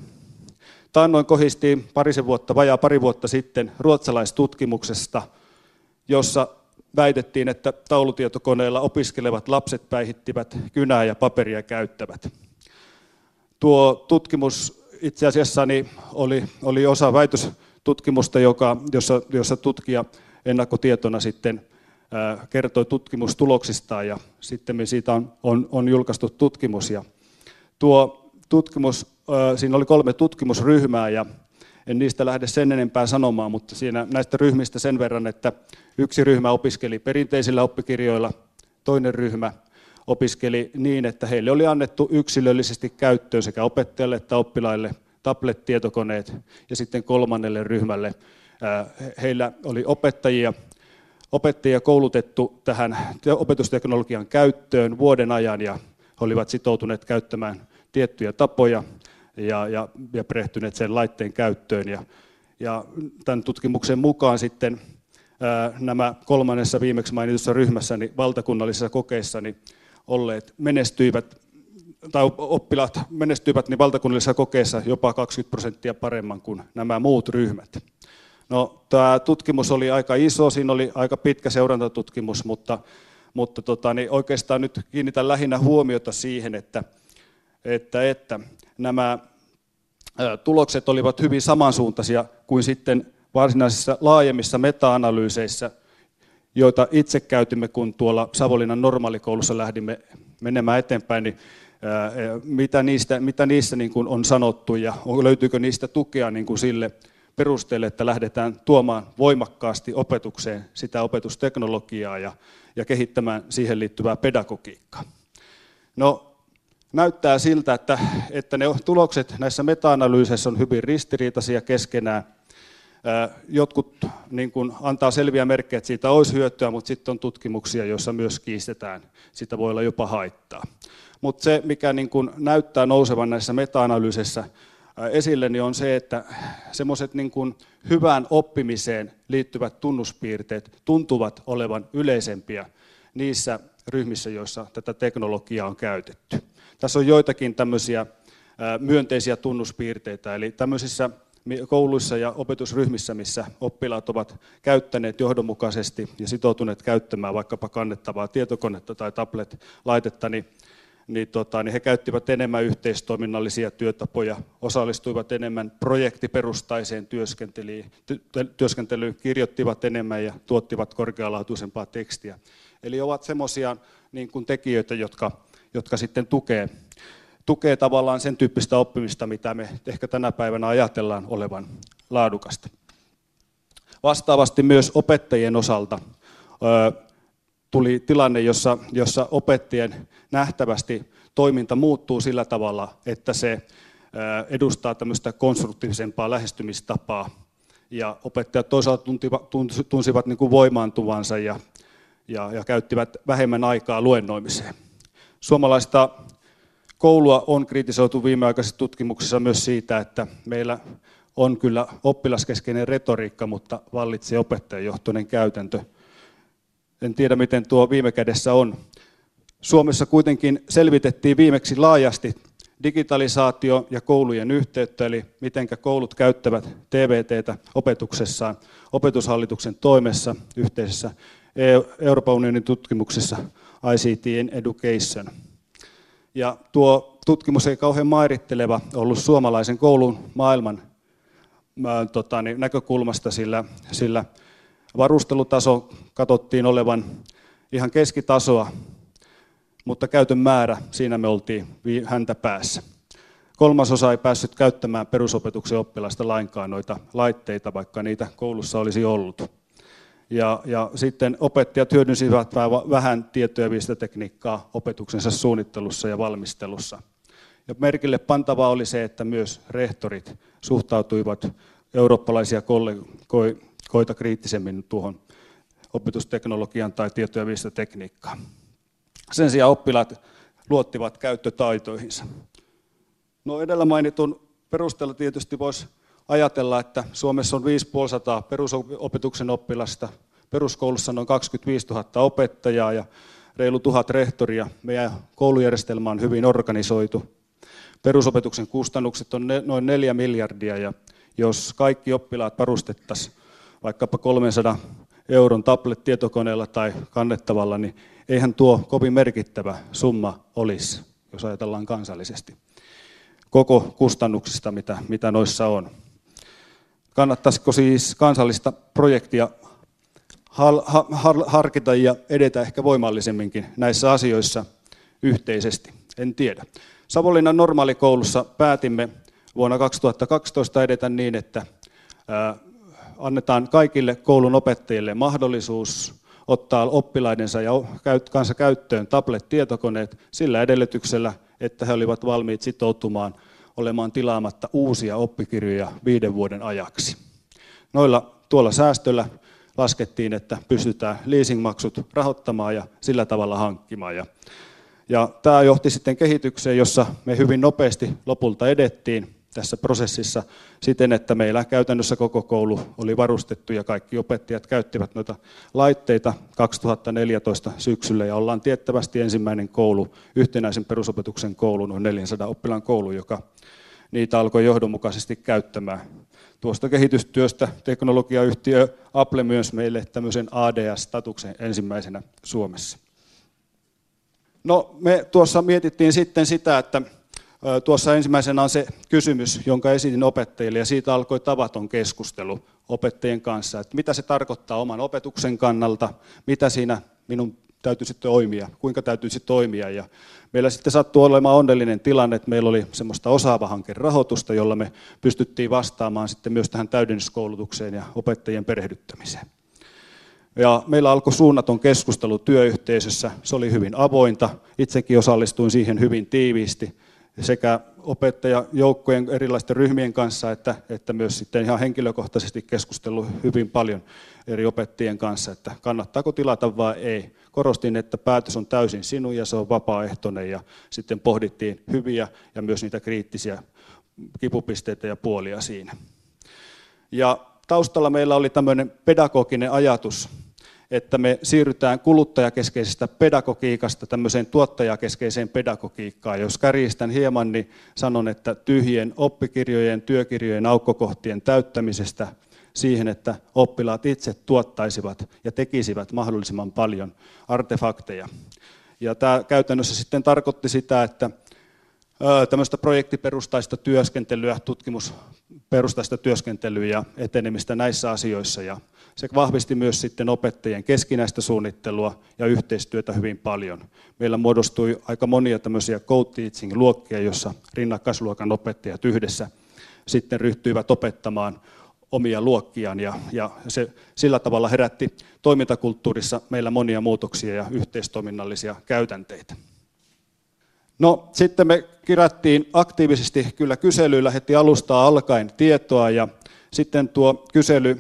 Taannoin kohistiin parisen vuotta, vajaa pari vuotta sitten ruotsalaistutkimuksesta, jossa väitettiin, että taulutietokoneella opiskelevat lapset päihittivät kynää ja paperia käyttävät. Tuo tutkimus itse asiassa oli, oli osa väitöstutkimusta, joka, jossa, jossa tutkija ennakkotietona sitten kertoi tutkimustuloksistaan ja sitten siitä on, on, on julkaistu tutkimus. Ja tuo tutkimus, siinä oli kolme tutkimusryhmää ja en niistä lähde sen enempää sanomaan, mutta siinä näistä ryhmistä sen verran, että yksi ryhmä opiskeli perinteisillä oppikirjoilla, toinen ryhmä opiskeli niin, että heille oli annettu yksilöllisesti käyttöön sekä opettajalle että oppilaille tablet-tietokoneet ja sitten kolmannelle ryhmälle heillä oli opettajia, opettajia koulutettu tähän opetusteknologian käyttöön vuoden ajan ja he olivat sitoutuneet käyttämään tiettyjä tapoja ja, ja, ja perehtyneet sen laitteen käyttöön. Ja, ja tämän tutkimuksen mukaan sitten nämä kolmannessa viimeksi mainitussa ryhmässä niin valtakunnallisissa kokeissa niin olleet menestyivät tai oppilaat menestyivät niin valtakunnallisissa kokeissa jopa 20 prosenttia paremman kuin nämä muut ryhmät. No, tämä tutkimus oli aika iso, siinä oli aika pitkä seurantatutkimus, mutta, mutta tota, niin oikeastaan nyt kiinnitän lähinnä huomiota siihen, että, että, että nämä tulokset olivat hyvin samansuuntaisia kuin sitten varsinaisissa laajemmissa meta-analyyseissä, joita itse käytimme, kun tuolla Savolinan normaalikoulussa lähdimme menemään eteenpäin, niin mitä niistä, mitä niissä niin kuin on sanottu ja löytyykö niistä tukea niin kuin sille perusteelle, että lähdetään tuomaan voimakkaasti opetukseen sitä opetusteknologiaa ja, ja kehittämään siihen liittyvää pedagogiikkaa. No, näyttää siltä, että, että ne tulokset näissä meta-analyyseissä on hyvin ristiriitaisia keskenään. Jotkut niin kuin, antaa selviä merkkejä, että siitä olisi hyötyä, mutta sitten on tutkimuksia, joissa myös kiistetään. Sitä voi olla jopa haittaa. Mutta se, mikä niin kuin, näyttää nousevan näissä meta-analyyseissä esille, niin on se, että semmoiset niin hyvään oppimiseen liittyvät tunnuspiirteet tuntuvat olevan yleisempiä niissä ryhmissä, joissa tätä teknologiaa on käytetty. Tässä on joitakin tämmöisiä myönteisiä tunnuspiirteitä, eli tämmöisissä kouluissa ja opetusryhmissä, missä oppilaat ovat käyttäneet johdonmukaisesti ja sitoutuneet käyttämään vaikkapa kannettavaa tietokonetta tai tablet-laitetta, niin niin, tota, niin he käyttivät enemmän yhteistoiminnallisia työtapoja, osallistuivat enemmän projektiperustaiseen työskentelyyn, työskentelyyn kirjoittivat enemmän ja tuottivat korkealaatuisempaa tekstiä. Eli ovat semmoisia niin tekijöitä, jotka, jotka sitten tukee, tukee tavallaan sen tyyppistä oppimista, mitä me ehkä tänä päivänä ajatellaan olevan laadukasta. Vastaavasti myös opettajien osalta tuli tilanne, jossa, jossa opettajien nähtävästi toiminta muuttuu sillä tavalla, että se edustaa tämmöistä konstruktiivisempaa lähestymistapaa. Ja opettajat toisaalta tunsivat niin kuin voimaantuvansa ja, ja, ja käyttivät vähemmän aikaa luennoimiseen. Suomalaista koulua on kritisoitu viimeaikaisissa tutkimuksissa myös siitä, että meillä on kyllä oppilaskeskeinen retoriikka, mutta vallitsee opettajajohtoinen käytäntö – en tiedä, miten tuo viime kädessä on. Suomessa kuitenkin selvitettiin viimeksi laajasti digitalisaatio ja koulujen yhteyttä, eli miten koulut käyttävät TVTtä opetuksessaan, opetushallituksen toimessa yhteisessä Euroopan unionin tutkimuksessa ICT in Education. Ja tuo tutkimus ei kauhean mairitteleva ollut suomalaisen koulun maailman tota, niin, näkökulmasta, sillä, sillä Varustelutaso katsottiin olevan ihan keskitasoa, mutta käytön määrä, siinä me oltiin häntä päässä. Kolmasosa ei päässyt käyttämään perusopetuksen oppilasta lainkaan noita laitteita, vaikka niitä koulussa olisi ollut. Ja, ja sitten opettajat hyödynsivät vähän tietoja ja tekniikkaa opetuksensa suunnittelussa ja valmistelussa. Ja merkille pantavaa oli se, että myös rehtorit suhtautuivat eurooppalaisia kollegoja koita kriittisemmin tuohon opetusteknologian tai tieto- ja. Sen sijaan oppilaat luottivat käyttötaitoihinsa. No edellä mainitun perusteella tietysti voisi ajatella, että Suomessa on 5500 perusopetuksen oppilasta, peruskoulussa noin 25 000 opettajaa ja reilu tuhat rehtoria. Meidän koulujärjestelmä on hyvin organisoitu. Perusopetuksen kustannukset on noin 4 miljardia ja jos kaikki oppilaat varustettaisiin vaikkapa 300 euron tablet-tietokoneella tai kannettavalla, niin eihän tuo kovin merkittävä summa olisi, jos ajatellaan kansallisesti, koko kustannuksista, mitä, mitä noissa on. Kannattaisiko siis kansallista projektia harkita ja edetä ehkä voimallisemminkin näissä asioissa yhteisesti. En tiedä. Savonlinnan normaalikoulussa päätimme vuonna 2012 edetä niin, että annetaan kaikille koulun opettajille mahdollisuus ottaa oppilaidensa ja kanssa käyttöön tablet-tietokoneet sillä edellytyksellä, että he olivat valmiit sitoutumaan olemaan tilaamatta uusia oppikirjoja viiden vuoden ajaksi. Noilla tuolla säästöllä laskettiin, että pystytään leasingmaksut rahoittamaan ja sillä tavalla hankkimaan. Ja, ja tämä johti sitten kehitykseen, jossa me hyvin nopeasti lopulta edettiin tässä prosessissa siten, että meillä käytännössä koko koulu oli varustettu ja kaikki opettajat käyttivät noita laitteita 2014 syksyllä ja ollaan tiettävästi ensimmäinen koulu, yhtenäisen perusopetuksen koulu, noin 400 oppilaan koulu, joka niitä alkoi johdonmukaisesti käyttämään. Tuosta kehitystyöstä teknologiayhtiö Apple myös meille tämmöisen ADS-statuksen ensimmäisenä Suomessa. No, me tuossa mietittiin sitten sitä, että Tuossa ensimmäisenä on se kysymys, jonka esitin opettajille, ja siitä alkoi tavaton keskustelu opettajien kanssa, että mitä se tarkoittaa oman opetuksen kannalta, mitä siinä minun täytyisi toimia, kuinka täytyisi toimia. Ja meillä sitten sattui olemaan onnellinen tilanne, että meillä oli semmoista osaava hanke rahoitusta, jolla me pystyttiin vastaamaan sitten myös tähän täydennyskoulutukseen ja opettajien perehdyttämiseen. Ja meillä alkoi suunnaton keskustelu työyhteisössä, se oli hyvin avointa, itsekin osallistuin siihen hyvin tiiviisti sekä opettajajoukkojen erilaisten ryhmien kanssa, että, että myös sitten ihan henkilökohtaisesti keskustellut hyvin paljon eri opettajien kanssa, että kannattaako tilata vai ei. Korostin, että päätös on täysin sinun ja se on vapaaehtoinen ja sitten pohdittiin hyviä ja myös niitä kriittisiä kipupisteitä ja puolia siinä. Ja taustalla meillä oli tämmöinen pedagoginen ajatus, että me siirrytään kuluttajakeskeisestä pedagogiikasta tämmöiseen tuottajakeskeiseen pedagogiikkaan. Jos kärjistän hieman, niin sanon, että tyhjien oppikirjojen, työkirjojen aukkokohtien täyttämisestä siihen, että oppilaat itse tuottaisivat ja tekisivät mahdollisimman paljon artefakteja. Ja tämä käytännössä sitten tarkoitti sitä, että tämmöistä projektiperustaista työskentelyä, tutkimusperustaista työskentelyä ja etenemistä näissä asioissa. Ja se vahvisti myös sitten opettajien keskinäistä suunnittelua ja yhteistyötä hyvin paljon. Meillä muodostui aika monia tämmöisiä co-teaching-luokkia, jossa rinnakkaisluokan opettajat yhdessä sitten ryhtyivät opettamaan omia luokkiaan ja, ja se sillä tavalla herätti toimintakulttuurissa meillä monia muutoksia ja yhteistoiminnallisia käytänteitä. No sitten me kirättiin aktiivisesti kyllä kyselyillä heti alusta alkaen tietoa ja sitten tuo kysely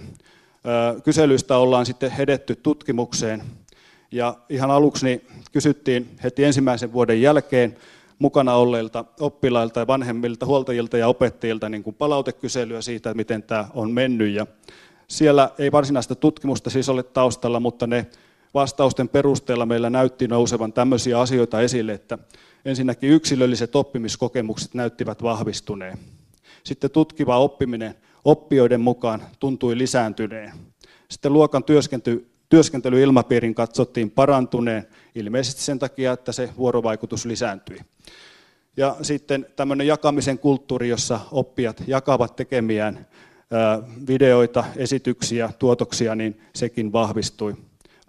kyselyistä ollaan sitten hedetty tutkimukseen. Ja ihan aluksi niin kysyttiin heti ensimmäisen vuoden jälkeen mukana olleilta oppilailta ja vanhemmilta, huoltajilta ja opettajilta niin kuin palautekyselyä siitä, miten tämä on mennyt. Ja siellä ei varsinaista tutkimusta siis ole taustalla, mutta ne vastausten perusteella meillä näytti nousevan tämmöisiä asioita esille, että ensinnäkin yksilölliset oppimiskokemukset näyttivät vahvistuneen. Sitten tutkiva oppiminen oppijoiden mukaan tuntui lisääntyneen. Sitten luokan työskentely, työskentelyilmapiirin katsottiin parantuneen, ilmeisesti sen takia, että se vuorovaikutus lisääntyi. Ja sitten tämmöinen jakamisen kulttuuri, jossa oppijat jakavat tekemiään videoita, esityksiä, tuotoksia, niin sekin vahvistui.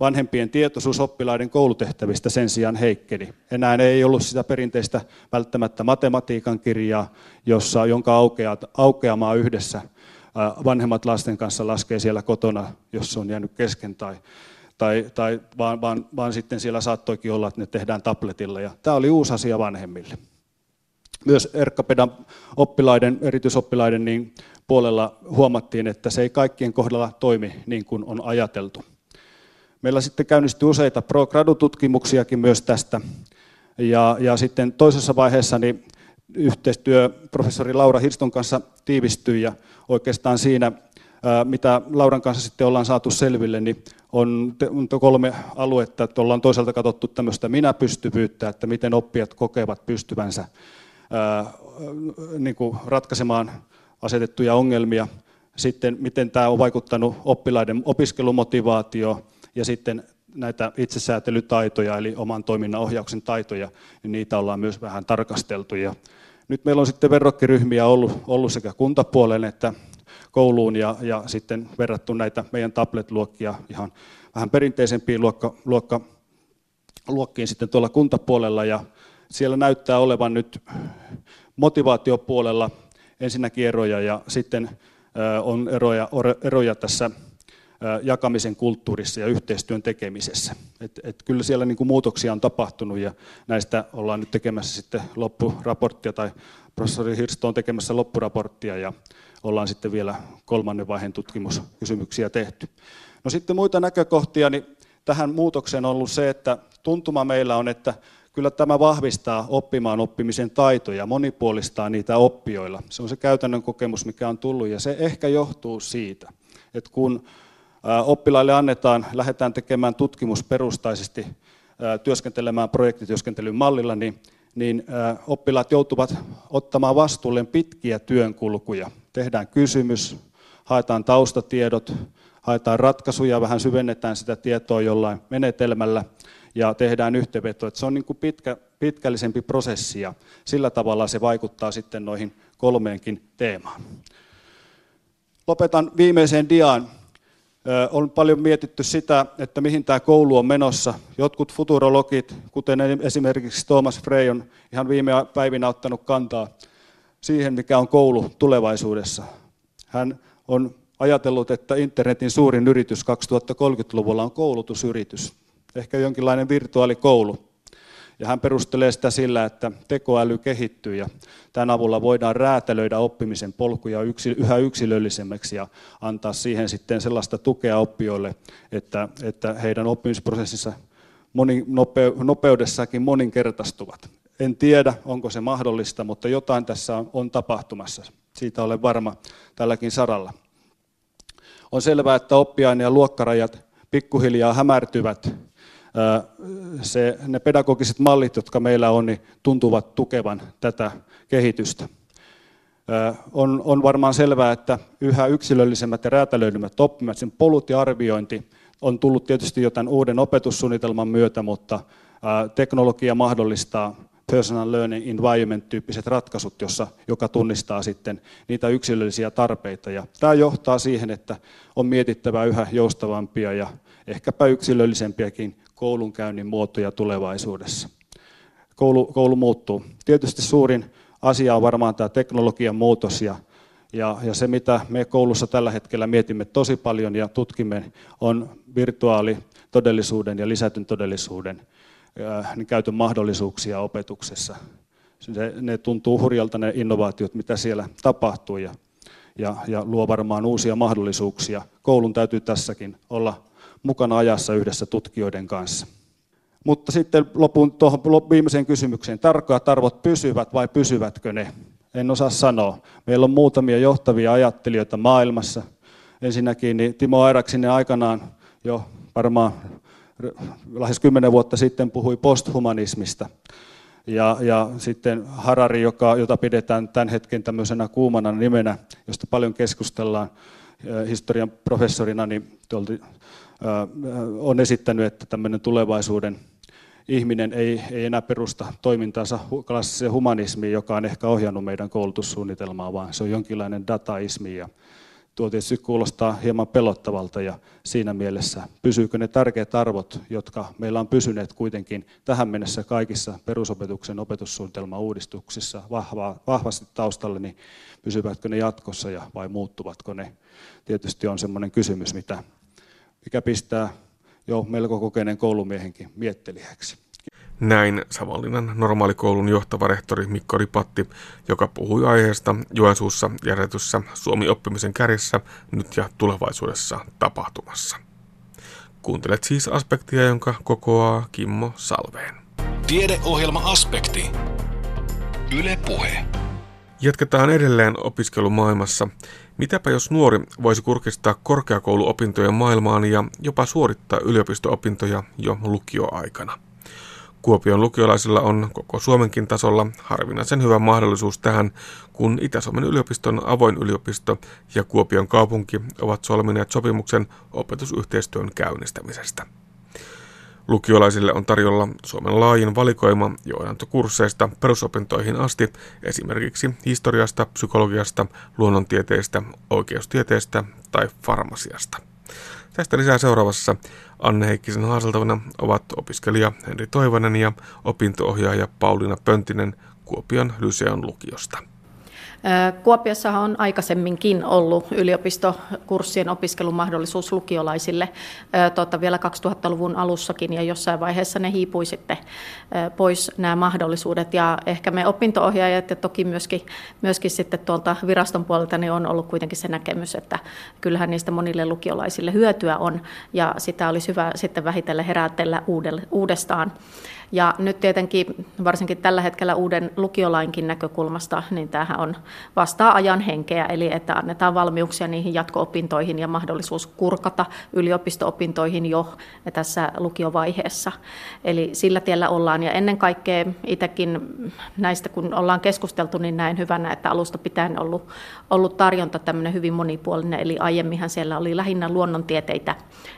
Vanhempien tietoisuus oppilaiden koulutehtävistä sen sijaan heikkeni. Enää ei ollut sitä perinteistä välttämättä matematiikan kirjaa, jossa, jonka aukeamaa yhdessä vanhemmat lasten kanssa laskee siellä kotona, jos se on jäänyt kesken tai, tai, tai vaan, vaan, vaan sitten siellä saattoikin olla, että ne tehdään tabletilla. Ja tämä oli uusi asia vanhemmille. Myös Erkkapedan oppilaiden, erityisoppilaiden niin puolella huomattiin, että se ei kaikkien kohdalla toimi niin kuin on ajateltu. Meillä sitten käynnistyi useita pro-gradu-tutkimuksiakin myös tästä. Ja, ja sitten toisessa vaiheessa niin yhteistyö professori Laura Hirston kanssa tiivistyi ja oikeastaan siinä, mitä Lauran kanssa sitten ollaan saatu selville, niin on kolme aluetta, että ollaan toisaalta katsottu tämmöistä minäpystyvyyttä, että miten oppijat kokevat pystyvänsä niin kuin ratkaisemaan asetettuja ongelmia, sitten miten tämä on vaikuttanut oppilaiden opiskelumotivaatioon ja sitten näitä itsesäätelytaitoja, eli oman toiminnan ohjauksen taitoja, niin niitä ollaan myös vähän tarkasteltu. Ja nyt meillä on sitten verrokkiryhmiä ollut, ollut sekä kuntapuolen että kouluun ja, ja sitten verrattu näitä meidän tablet-luokkia ihan vähän perinteisempiin luokka, luokka, luokkiin sitten tuolla kuntapuolella ja siellä näyttää olevan nyt motivaatiopuolella ensinnäkin eroja ja sitten on eroja, eroja tässä jakamisen kulttuurissa ja yhteistyön tekemisessä. Et, et kyllä siellä niin kuin muutoksia on tapahtunut ja näistä ollaan nyt tekemässä sitten loppuraporttia tai professori Hirsto on tekemässä loppuraporttia ja ollaan sitten vielä kolmannen vaiheen tutkimuskysymyksiä tehty. No sitten muita näkökohtia, niin tähän muutokseen on ollut se, että tuntuma meillä on, että kyllä tämä vahvistaa oppimaan oppimisen taitoja, monipuolistaa niitä oppijoilla. Se on se käytännön kokemus, mikä on tullut, ja se ehkä johtuu siitä, että kun oppilaille annetaan, lähdetään tekemään tutkimusperustaisesti, työskentelemään projektityöskentelyn mallilla, niin, niin oppilaat joutuvat ottamaan vastuulleen pitkiä työnkulkuja. Tehdään kysymys, haetaan taustatiedot, haetaan ratkaisuja, vähän syvennetään sitä tietoa jollain menetelmällä ja tehdään yhteenveto. Se on niin kuin pitkä, pitkällisempi prosessi ja sillä tavalla se vaikuttaa sitten noihin kolmeenkin teemaan. Lopetan viimeiseen diaan. On paljon mietitty sitä, että mihin tämä koulu on menossa. Jotkut futurologit, kuten esimerkiksi Thomas Frey, on ihan viime päivinä ottanut kantaa siihen, mikä on koulu tulevaisuudessa. Hän on ajatellut, että internetin suurin yritys 2030-luvulla on koulutusyritys, ehkä jonkinlainen virtuaalikoulu. Ja hän perustelee sitä sillä, että tekoäly kehittyy ja tämän avulla voidaan räätälöidä oppimisen polkuja yhä yksilöllisemmäksi ja antaa siihen sitten sellaista tukea oppijoille, että, että heidän oppimisprosessissa moni, nope, nopeudessakin moninkertaistuvat. En tiedä, onko se mahdollista, mutta jotain tässä on, on tapahtumassa. Siitä olen varma tälläkin saralla. On selvää, että oppiaine- ja luokkarajat pikkuhiljaa hämärtyvät. Se, ne pedagogiset mallit, jotka meillä on, niin tuntuvat tukevan tätä kehitystä. On, on varmaan selvää, että yhä yksilöllisemmät ja räätälöidymät oppimat, sen polut ja arviointi on tullut tietysti jo tämän uuden opetussuunnitelman myötä, mutta teknologia mahdollistaa personal learning environment-tyyppiset ratkaisut, jossa, joka tunnistaa sitten niitä yksilöllisiä tarpeita. Ja tämä johtaa siihen, että on mietittävä yhä joustavampia ja ehkäpä yksilöllisempiäkin koulunkäynnin muotoja tulevaisuudessa. Koulu, koulu muuttuu. Tietysti suurin asia on varmaan tämä teknologian muutos ja, ja, ja se, mitä me koulussa tällä hetkellä mietimme tosi paljon ja tutkimme, on virtuaalitodellisuuden ja lisätyn todellisuuden niin käytön mahdollisuuksia opetuksessa. Se, ne tuntuu hurjalta ne innovaatiot, mitä siellä tapahtuu ja, ja, ja luo varmaan uusia mahdollisuuksia. Koulun täytyy tässäkin olla mukana ajassa yhdessä tutkijoiden kanssa. Mutta sitten lopun tuohon viimeiseen kysymykseen. Tarkkaat arvot pysyvät vai pysyvätkö ne? En osaa sanoa. Meillä on muutamia johtavia ajattelijoita maailmassa. Ensinnäkin niin Timo Airaksinen aikanaan jo varmaan lähes kymmenen vuotta sitten puhui posthumanismista. Ja, ja sitten Harari, joka, jota pidetään tämän hetken tämmöisenä kuumana nimenä, josta paljon keskustellaan historian professorina, niin on esittänyt, että tämmöinen tulevaisuuden ihminen ei, ei enää perusta toimintaansa klassiseen humanismiin, joka on ehkä ohjannut meidän koulutussuunnitelmaa, vaan se on jonkinlainen dataismi ja Tuo tietysti kuulostaa hieman pelottavalta ja siinä mielessä pysyykö ne tärkeät arvot, jotka meillä on pysyneet kuitenkin tähän mennessä kaikissa perusopetuksen opetussuunnitelman uudistuksissa vahva, vahvasti taustalla, niin pysyvätkö ne jatkossa ja vai muuttuvatko ne? Tietysti on semmoinen kysymys, mitä, mikä pistää jo melko kokeneen koulumiehenkin miettelijäksi. Näin Savonlinnan normaalikoulun johtava rehtori Mikko Ripatti, joka puhui aiheesta Joensuussa järjestyssä Suomi-oppimisen kärjessä nyt ja tulevaisuudessa tapahtumassa. Kuuntelet siis aspektia, jonka kokoaa Kimmo Salveen. Tiedeohjelma Aspekti. Yle Puhe. Jatketaan edelleen opiskelumaailmassa. Mitäpä jos nuori voisi kurkistaa korkeakouluopintojen maailmaan ja jopa suorittaa yliopisto-opintoja jo lukioaikana? Kuopion lukiolaisilla on koko Suomenkin tasolla harvinaisen hyvä mahdollisuus tähän, kun Itä-Suomen yliopiston avoin yliopisto ja Kuopion kaupunki ovat solmineet sopimuksen opetusyhteistyön käynnistämisestä. Lukiolaisille on tarjolla Suomen laajin valikoima johdantokursseista perusopintoihin asti esimerkiksi historiasta, psykologiasta, luonnontieteistä, oikeustieteestä tai farmasiasta. Tästä lisää seuraavassa Anne Heikkisen haaseltavana ovat opiskelija Henri Toivonen ja opintoohjaaja Pauliina Pöntinen Kuopion Lyseon lukiosta. Kuopiossahan on aikaisemminkin ollut yliopistokurssien opiskelumahdollisuus lukiolaisille tuota, vielä 2000-luvun alussakin ja jossain vaiheessa ne hiipui sitten pois nämä mahdollisuudet ja ehkä me opintoohjaajat ja toki myöskin, myöskin sitten tuolta viraston puolelta niin on ollut kuitenkin se näkemys, että kyllähän niistä monille lukiolaisille hyötyä on ja sitä olisi hyvä sitten vähitellen herätellä uudestaan. Ja nyt tietenkin varsinkin tällä hetkellä uuden lukiolainkin näkökulmasta, niin tämähän on vastaa ajan henkeä, eli että annetaan valmiuksia niihin jatko-opintoihin ja mahdollisuus kurkata yliopisto-opintoihin jo tässä lukiovaiheessa. Eli sillä tiellä ollaan ja ennen kaikkea itsekin näistä kun ollaan keskusteltu, niin näin hyvänä, että alusta pitäen ollut, ollut tarjonta tämmöinen hyvin monipuolinen, eli aiemminhan siellä oli lähinnä luonnontieteitä,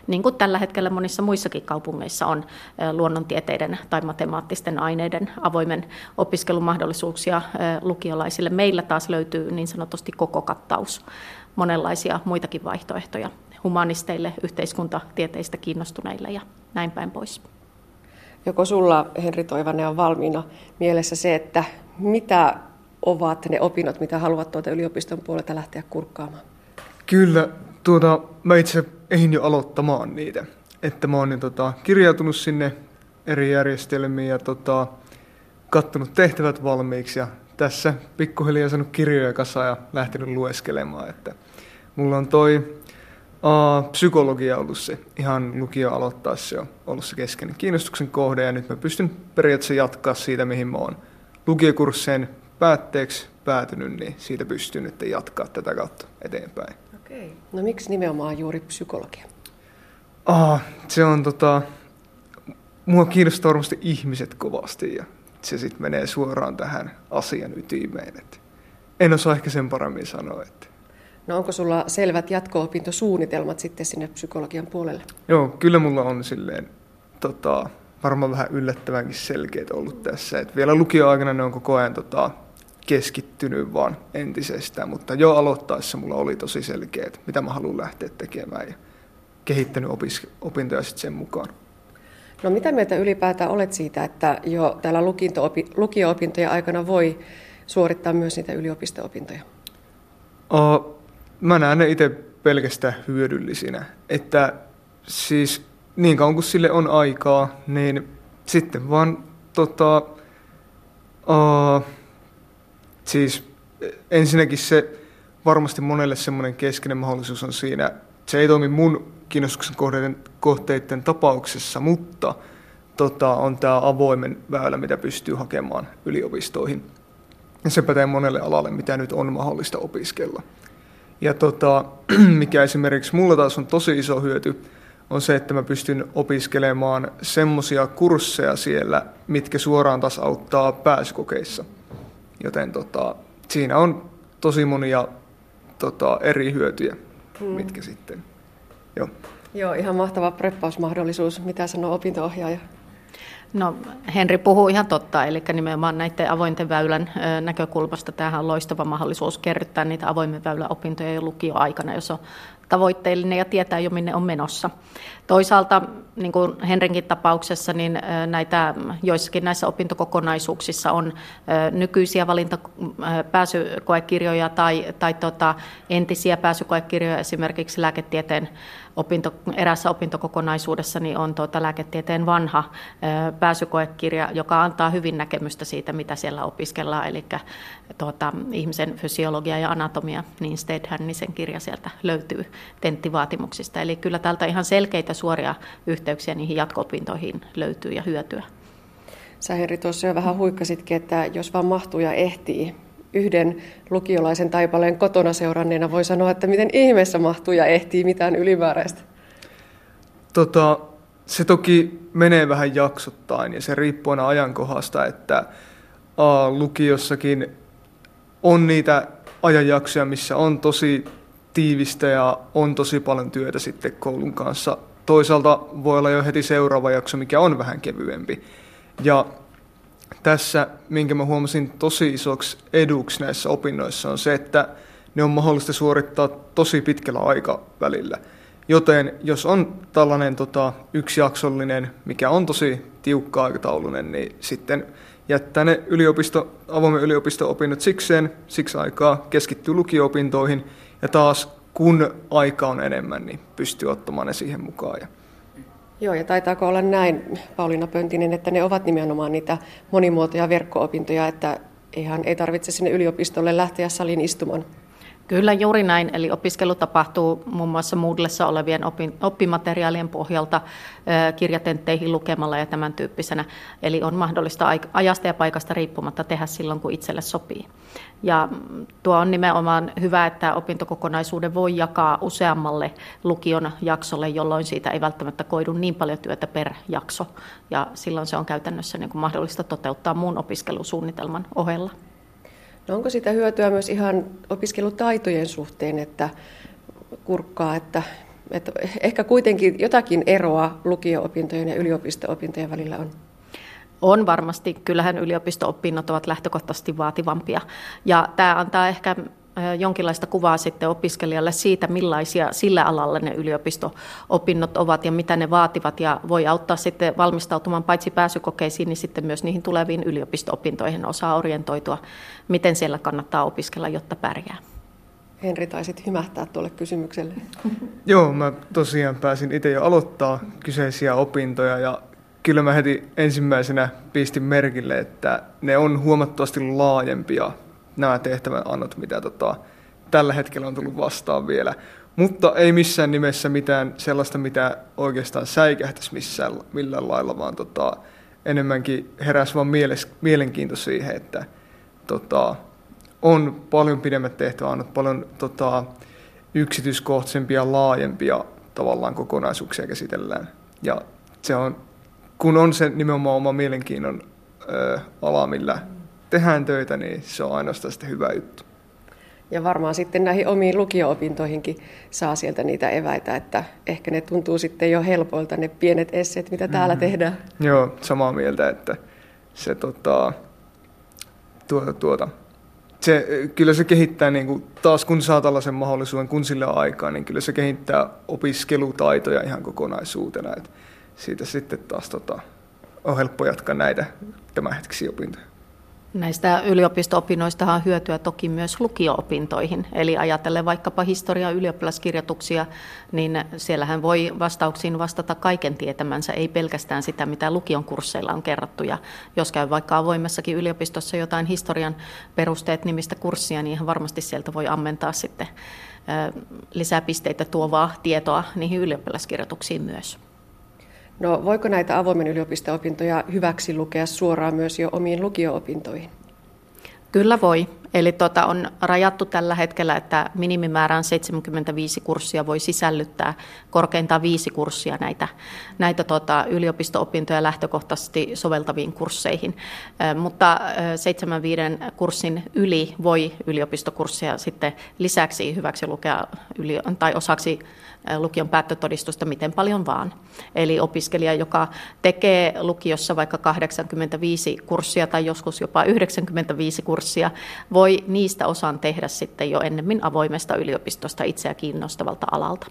niin kuin tällä hetkellä monissa muissakin kaupungeissa on luonnontieteiden tai matemaattisten aineiden avoimen opiskelumahdollisuuksia lukiolaisille. Meillä taas löytyy niin sanotusti koko kattaus, monenlaisia muitakin vaihtoehtoja humanisteille, yhteiskuntatieteistä kiinnostuneille ja näin päin pois. Joko sulla, Henri Toivanen, on valmiina mielessä se, että mitä ovat ne opinnot, mitä haluat tuolta yliopiston puolelta lähteä kurkkaamaan? Kyllä, tuota, mä itse ehdin jo aloittamaan niitä. Että mä oon niin, tota, kirjautunut sinne eri järjestelmiin ja tota, kattonut tehtävät valmiiksi ja tässä pikkuhiljaa saanut kirjoja kasa ja lähtenyt lueskelemaan. Että mulla on toi uh, psykologia ollut se ihan lukio aloittaessa jo ollut se keskeinen kiinnostuksen kohde ja nyt mä pystyn periaatteessa jatkaa siitä, mihin mä oon lukiokursseen päätteeksi päätynyt, niin siitä pystyn nyt jatkaa tätä kautta eteenpäin. Okei. No miksi nimenomaan juuri psykologia? Ah, se on tota, mua kiinnostaa varmasti ihmiset kovasti ja se sitten menee suoraan tähän asian ytimeen. Et en osaa ehkä sen paremmin sanoa. Että. No onko sulla selvät jatko-opintosuunnitelmat sitten sinne psykologian puolelle? Joo, kyllä mulla on silleen tota, varmaan vähän yllättävänkin selkeät ollut tässä. Et vielä lukioaikana ne on koko ajan tota, keskittynyt vaan entisestään, mutta jo aloittaessa mulla oli tosi selkeät, mitä mä haluan lähteä tekemään ja kehittänyt opis- opintoja sitten sen mukaan. No mitä mieltä ylipäätään olet siitä, että jo täällä lukio-opintojen aikana voi suorittaa myös niitä yliopisto-opintoja? Uh, mä näen ne itse pelkästään hyödyllisinä. Että siis niin kauan kuin sille on aikaa, niin sitten vaan tota, uh, siis ensinnäkin se varmasti monelle semmoinen keskeinen mahdollisuus on siinä, se ei toimi mun kiinnostuksen kohteiden, kohteiden tapauksessa, mutta tota, on tämä avoimen väylä, mitä pystyy hakemaan yliopistoihin. Ja se pätee monelle alalle, mitä nyt on mahdollista opiskella. Ja tota, mikä esimerkiksi mulla taas on tosi iso hyöty, on se, että mä pystyn opiskelemaan semmoisia kursseja siellä, mitkä suoraan taas auttaa pääsykokeissa. Joten tota, siinä on tosi monia tota, eri hyötyjä, hmm. mitkä sitten Joo. Joo, ihan mahtava preppausmahdollisuus. Mitä sanoo opintoohjaaja? No Henri puhuu ihan totta, eli nimenomaan näiden avointen väylän näkökulmasta tämähän on loistava mahdollisuus kerryttää niitä avoimen väylän opintoja jo lukioaikana, jos on tavoitteellinen ja tietää jo minne on menossa. Toisaalta, niin kuin Henrinkin tapauksessa, niin näitä, joissakin näissä opintokokonaisuuksissa on nykyisiä valintapääsykoekirjoja tai, tai tota, entisiä pääsykoekirjoja esimerkiksi lääketieteen opinto, erässä opintokokonaisuudessa niin on tuota lääketieteen vanha pääsykoekirja, joka antaa hyvin näkemystä siitä, mitä siellä opiskellaan, eli tuota, ihmisen fysiologia ja anatomia, niin Stedhän, niin sen kirja sieltä löytyy tenttivaatimuksista. Eli kyllä täältä ihan selkeitä suoria yhteyksiä niihin jatko-opintoihin löytyy ja hyötyä. Sä Henri tuossa jo vähän huikkasitkin, että jos vaan mahtuu ja ehtii, yhden lukiolaisen taipaleen kotona seuranneena voi sanoa, että miten ihmeessä mahtuu ja ehtii mitään ylimääräistä? Tota, se toki menee vähän jaksottain ja se riippuu aina ajankohdasta, että a, lukiossakin on niitä ajanjaksoja, missä on tosi tiivistä ja on tosi paljon työtä sitten koulun kanssa. Toisaalta voi olla jo heti seuraava jakso, mikä on vähän kevyempi. Ja tässä, minkä mä huomasin tosi isoksi eduksi näissä opinnoissa, on se, että ne on mahdollista suorittaa tosi pitkällä aikavälillä. Joten jos on tällainen tota, yksijaksollinen, mikä on tosi tiukka aikataulunen, niin sitten jättää ne yliopisto, avoimen yliopisto-opinnot sikseen, siksi aikaa, keskittyy lukio-opintoihin ja taas kun aika on enemmän, niin pystyy ottamaan ne siihen mukaan. Joo, ja taitaako olla näin, Pauliina Pöntinen, että ne ovat nimenomaan niitä monimuotoja verkko-opintoja, että ihan ei tarvitse sinne yliopistolle lähteä salin istumaan? Kyllä juuri näin, eli opiskelu tapahtuu muun muassa Moodlessa olevien oppimateriaalien pohjalta kirjatentteihin lukemalla ja tämän tyyppisenä. Eli on mahdollista ajasta ja paikasta riippumatta tehdä silloin, kun itselle sopii. Ja tuo on nimenomaan hyvä, että opintokokonaisuuden voi jakaa useammalle lukion jaksolle, jolloin siitä ei välttämättä koidu niin paljon työtä per jakso. Ja silloin se on käytännössä niin kuin mahdollista toteuttaa muun opiskelusuunnitelman ohella. No onko sitä hyötyä myös ihan opiskelutaitojen suhteen, että kurkkaa, että, että ehkä kuitenkin jotakin eroa lukio-opintojen ja yliopisto-opintojen välillä on? On varmasti. Kyllähän yliopisto-opinnot ovat lähtökohtaisesti vaativampia. Ja tämä antaa ehkä jonkinlaista kuvaa sitten opiskelijalle siitä, millaisia sillä alalla ne yliopisto-opinnot ovat ja mitä ne vaativat ja voi auttaa sitten valmistautumaan paitsi pääsykokeisiin, niin sitten myös niihin tuleviin yliopisto-opintoihin osaa orientoitua, miten siellä kannattaa opiskella, jotta pärjää. Henri, taisit hymähtää tuolle kysymykselle. Joo, mä tosiaan pääsin itse jo aloittaa kyseisiä opintoja ja kyllä mä heti ensimmäisenä pistin merkille, että ne on huomattavasti laajempia nämä tehtävän annot, mitä tota, tällä hetkellä on tullut vastaan vielä. Mutta ei missään nimessä mitään sellaista, mitä oikeastaan säikähtäisi missään millään lailla, vaan tota, enemmänkin heräsi vaan mieles, mielenkiinto siihen, että tota, on paljon pidemmät tehtävät, paljon tota, yksityiskohtaisempia, laajempia tavallaan kokonaisuuksia käsitellään. Ja se on, kun on se nimenomaan oma mielenkiinnon ö, ala, millä tehdään töitä, niin se on ainoastaan sitten hyvä juttu. Ja varmaan sitten näihin omiin lukio-opintoihinkin saa sieltä niitä eväitä, että ehkä ne tuntuu sitten jo helpoilta ne pienet esseet, mitä täällä mm-hmm. tehdään. Joo, samaa mieltä, että se tota, tuota, tuota, se, kyllä se kehittää, niin kuin, taas kun saa tällaisen mahdollisuuden, kun sillä on aikaa, niin kyllä se kehittää opiskelutaitoja ihan kokonaisuutena. Et siitä sitten taas tota, on helppo jatkaa näitä tämänhetkisiä opintoja. Näistä yliopisto-opinnoista on hyötyä toki myös lukio-opintoihin. Eli ajatellen vaikkapa historia ylioppilaskirjoituksia, niin siellähän voi vastauksiin vastata kaiken tietämänsä, ei pelkästään sitä, mitä lukion kursseilla on kerrottu. Ja jos käy vaikka avoimessakin yliopistossa jotain historian perusteet nimistä kurssia, niin ihan varmasti sieltä voi ammentaa sitten lisäpisteitä tuovaa tietoa niihin ylioppilaskirjoituksiin myös. No voiko näitä avoimen yliopisto-opintoja hyväksi lukea suoraan myös jo omiin lukio-opintoihin? Kyllä voi. Eli tuota, on rajattu tällä hetkellä, että minimimäärään 75 kurssia voi sisällyttää korkeintaan viisi kurssia näitä, näitä tuota, yliopisto-opintoja lähtökohtaisesti soveltaviin kursseihin. Mutta 75 kurssin yli voi yliopistokursseja sitten lisäksi hyväksi lukea yli, tai osaksi lukion päättötodistusta miten paljon vaan. Eli opiskelija, joka tekee lukiossa vaikka 85 kurssia tai joskus jopa 95 kurssia, voi niistä osan tehdä sitten jo ennemmin avoimesta yliopistosta itseä kiinnostavalta alalta.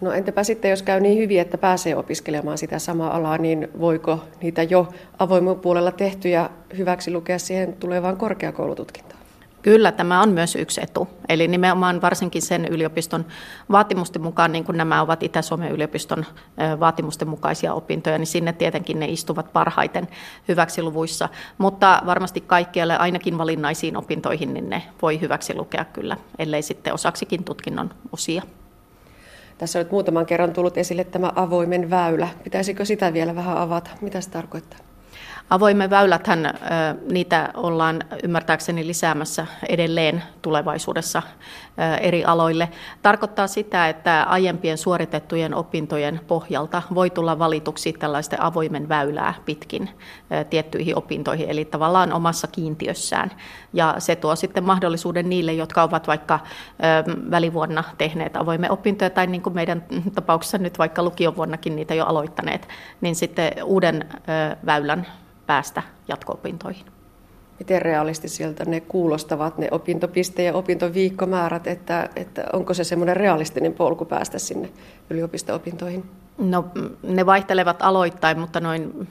No entäpä sitten, jos käy niin hyvin, että pääsee opiskelemaan sitä samaa alaa, niin voiko niitä jo avoimen puolella tehtyjä hyväksi lukea siihen tulevaan korkeakoulututkintoon? Kyllä, tämä on myös yksi etu. Eli nimenomaan varsinkin sen yliopiston vaatimusten mukaan, niin kuin nämä ovat Itä-Suomen yliopiston vaatimusten mukaisia opintoja, niin sinne tietenkin ne istuvat parhaiten hyväksi luvuissa. Mutta varmasti kaikkialle ainakin valinnaisiin opintoihin, niin ne voi hyväksi lukea kyllä, ellei sitten osaksikin tutkinnon osia. Tässä on nyt muutaman kerran tullut esille tämä avoimen väylä. Pitäisikö sitä vielä vähän avata? Mitä se tarkoittaa? Avoimen väyläthän, niitä ollaan ymmärtääkseni lisäämässä edelleen tulevaisuudessa eri aloille. Tarkoittaa sitä, että aiempien suoritettujen opintojen pohjalta voi tulla valituksi tällaisten avoimen väylää pitkin tiettyihin opintoihin, eli tavallaan omassa kiintiössään. Ja se tuo sitten mahdollisuuden niille, jotka ovat vaikka välivuonna tehneet avoimen opintoja, tai niin kuin meidän tapauksessa nyt vaikka lukiovuonnakin niitä jo aloittaneet, niin sitten uuden väylän päästä jatko-opintoihin. miten realistisilta ne kuulostavat, ne opintopiste- ja opintoviikkomäärät, että, että onko se semmoinen realistinen polku päästä sinne yliopisto-opintoihin? No, ne vaihtelevat aloittain, mutta noin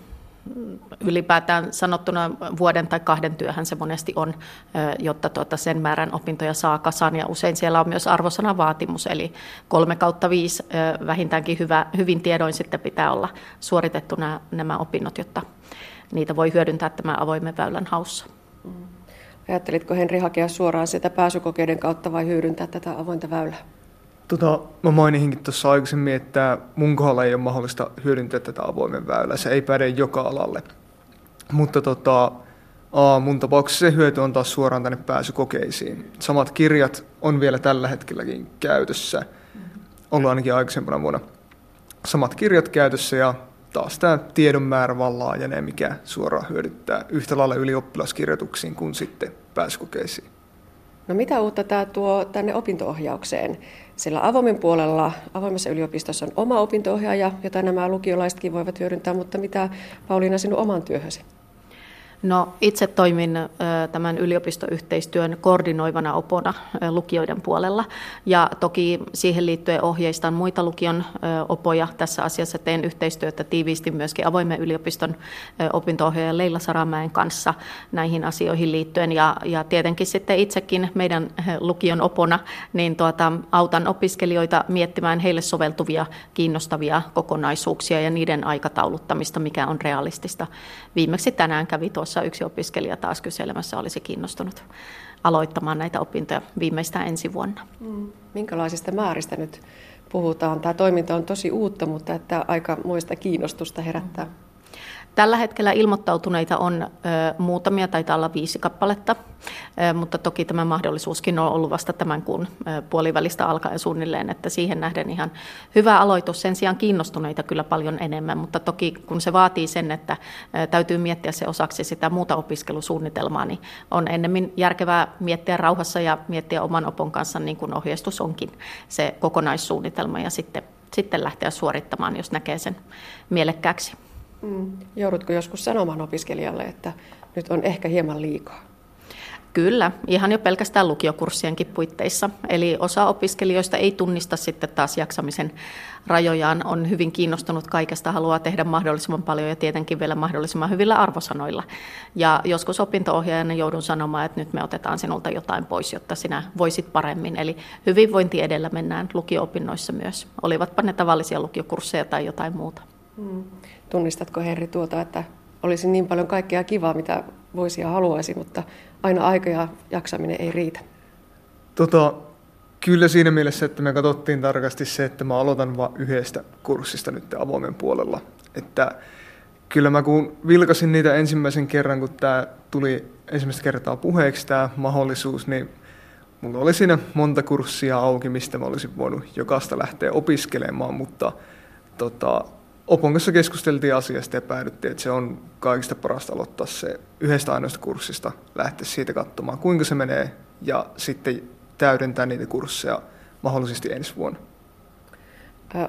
ylipäätään sanottuna vuoden tai kahden työhän se monesti on, jotta tuota sen määrän opintoja saa kasaan. Ja usein siellä on myös arvosanavaatimus, eli kolme kautta viisi vähintäänkin hyvä, hyvin tiedoin sitten pitää olla suoritettu nämä, nämä opinnot, jotta niitä voi hyödyntää tämän avoimen väylän haussa. Mm. Ajattelitko Henri hakea suoraan sitä pääsykokeiden kautta vai hyödyntää tätä avointa väylää? Tota, mä maininkin tuossa aikaisemmin, että mun kohdalla ei ole mahdollista hyödyntää tätä avoimen väylää. Se ei päde joka alalle. Mutta tota, mun tapauksessa se hyöty on taas suoraan tänne pääsykokeisiin. Samat kirjat on vielä tällä hetkelläkin käytössä. Ollut ainakin aikaisempana vuonna samat kirjat käytössä ja taas tämä tiedon määrä vaan laajenee, mikä suoraan hyödyttää yhtä lailla ylioppilaskirjoituksiin kuin sitten pääsykokeisiin. No mitä uutta tämä tuo tänne opintoohjaukseen? Sillä avoimen puolella, avoimessa yliopistossa on oma opintoohjaaja, jota nämä lukiolaisetkin voivat hyödyntää, mutta mitä Pauliina sinun oman työhösi? No, itse toimin tämän yliopistoyhteistyön koordinoivana opona lukijoiden puolella ja toki siihen liittyen ohjeistan muita lukion opoja. Tässä asiassa teen yhteistyötä tiiviisti myöskin avoimen yliopiston opinto-ohjaajan Leila Saramäen kanssa näihin asioihin liittyen ja, ja tietenkin sitten itsekin meidän lukion opona niin tuota, autan opiskelijoita miettimään heille soveltuvia kiinnostavia kokonaisuuksia ja niiden aikatauluttamista, mikä on realistista. Viimeksi tänään kävi tuossa tuossa yksi opiskelija taas kyselemässä olisi kiinnostunut aloittamaan näitä opintoja viimeistään ensi vuonna. Mm. Minkälaisista määristä nyt puhutaan? Tämä toiminta on tosi uutta, mutta että aika muista kiinnostusta herättää. Mm. Tällä hetkellä ilmoittautuneita on muutamia, taitaa olla viisi kappaletta, mutta toki tämä mahdollisuuskin on ollut vasta tämän kuun puolivälistä alkaen suunnilleen, että siihen nähden ihan hyvä aloitus. Sen sijaan kiinnostuneita kyllä paljon enemmän, mutta toki kun se vaatii sen, että täytyy miettiä se osaksi sitä muuta opiskelusuunnitelmaa, niin on ennemmin järkevää miettiä rauhassa ja miettiä oman opon kanssa, niin kuin ohjeistus onkin, se kokonaissuunnitelma ja sitten, sitten lähteä suorittamaan, jos näkee sen mielekkääksi. Mm. Joudutko joskus sanomaan opiskelijalle, että nyt on ehkä hieman liikaa? Kyllä, ihan jo pelkästään lukiokurssienkin puitteissa. Eli osa opiskelijoista ei tunnista sitten taas jaksamisen rajojaan, on hyvin kiinnostunut kaikesta, haluaa tehdä mahdollisimman paljon ja tietenkin vielä mahdollisimman hyvillä arvosanoilla. Ja joskus opinto-ohjaajana joudun sanomaan, että nyt me otetaan sinulta jotain pois, jotta sinä voisit paremmin. Eli hyvinvointi edellä mennään lukio-opinnoissa myös, olivatpa ne tavallisia lukiokursseja tai jotain muuta. Hmm. Tunnistatko Henri tuota, että olisi niin paljon kaikkea kivaa, mitä voisi ja haluaisi, mutta aina aika ja jaksaminen ei riitä? Tota, kyllä siinä mielessä, että me katsottiin tarkasti se, että mä aloitan vain yhdestä kurssista nyt avoimen puolella. Että kyllä mä kun vilkasin niitä ensimmäisen kerran, kun tämä tuli ensimmäistä kertaa puheeksi tämä mahdollisuus, niin mulla oli siinä monta kurssia auki, mistä mä olisin voinut jokaista lähteä opiskelemaan, mutta tota, Opon kanssa keskusteltiin asiasta ja päädyttiin, että se on kaikista parasta aloittaa se yhdestä ainoasta kurssista, lähteä siitä katsomaan, kuinka se menee, ja sitten täydentää niitä kursseja mahdollisesti ensi vuonna.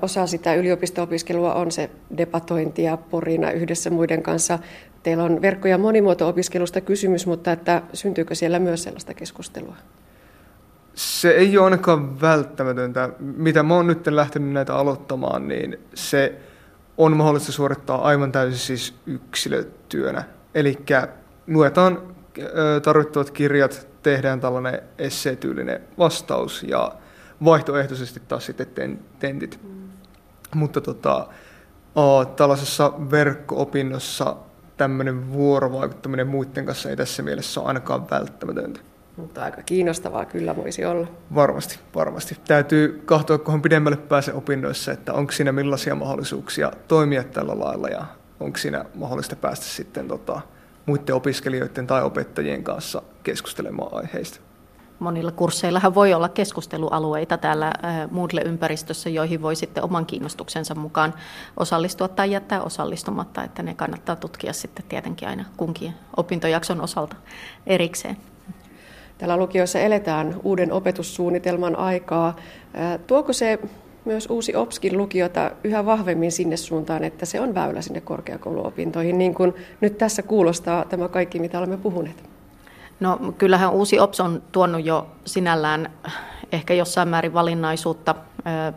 Osa sitä yliopisto-opiskelua on se debatointi ja porina yhdessä muiden kanssa. Teillä on verkko- ja monimuoto-opiskelusta kysymys, mutta että syntyykö siellä myös sellaista keskustelua? Se ei ole ainakaan välttämätöntä. Mitä mä oon nyt lähtenyt näitä aloittamaan, niin se on mahdollista suorittaa aivan täysin siis yksilötyönä. Eli luetaan tarvittavat kirjat, tehdään tällainen esseetyylinen vastaus ja vaihtoehtoisesti taas sitten tentit. Mm. Mutta tota, tällaisessa verkko-opinnossa tämmöinen vuorovaikuttaminen muiden kanssa ei tässä mielessä ole ainakaan välttämätöntä. Mutta aika kiinnostavaa kyllä voisi olla. Varmasti, varmasti. Täytyy katsoa, kunhan pidemmälle pääse opinnoissa, että onko siinä millaisia mahdollisuuksia toimia tällä lailla ja onko siinä mahdollista päästä sitten tota, muiden opiskelijoiden tai opettajien kanssa keskustelemaan aiheista. Monilla kursseillahan voi olla keskustelualueita täällä Moodle-ympäristössä, joihin voi sitten oman kiinnostuksensa mukaan osallistua tai jättää osallistumatta, että ne kannattaa tutkia sitten tietenkin aina kunkin opintojakson osalta erikseen. Täällä lukioissa eletään uuden opetussuunnitelman aikaa. Tuoko se myös uusi OPSKin lukiota yhä vahvemmin sinne suuntaan, että se on väylä sinne korkeakouluopintoihin, niin kuin nyt tässä kuulostaa tämä kaikki, mitä olemme puhuneet? No kyllähän uusi OPS on tuonut jo sinällään ehkä jossain määrin valinnaisuutta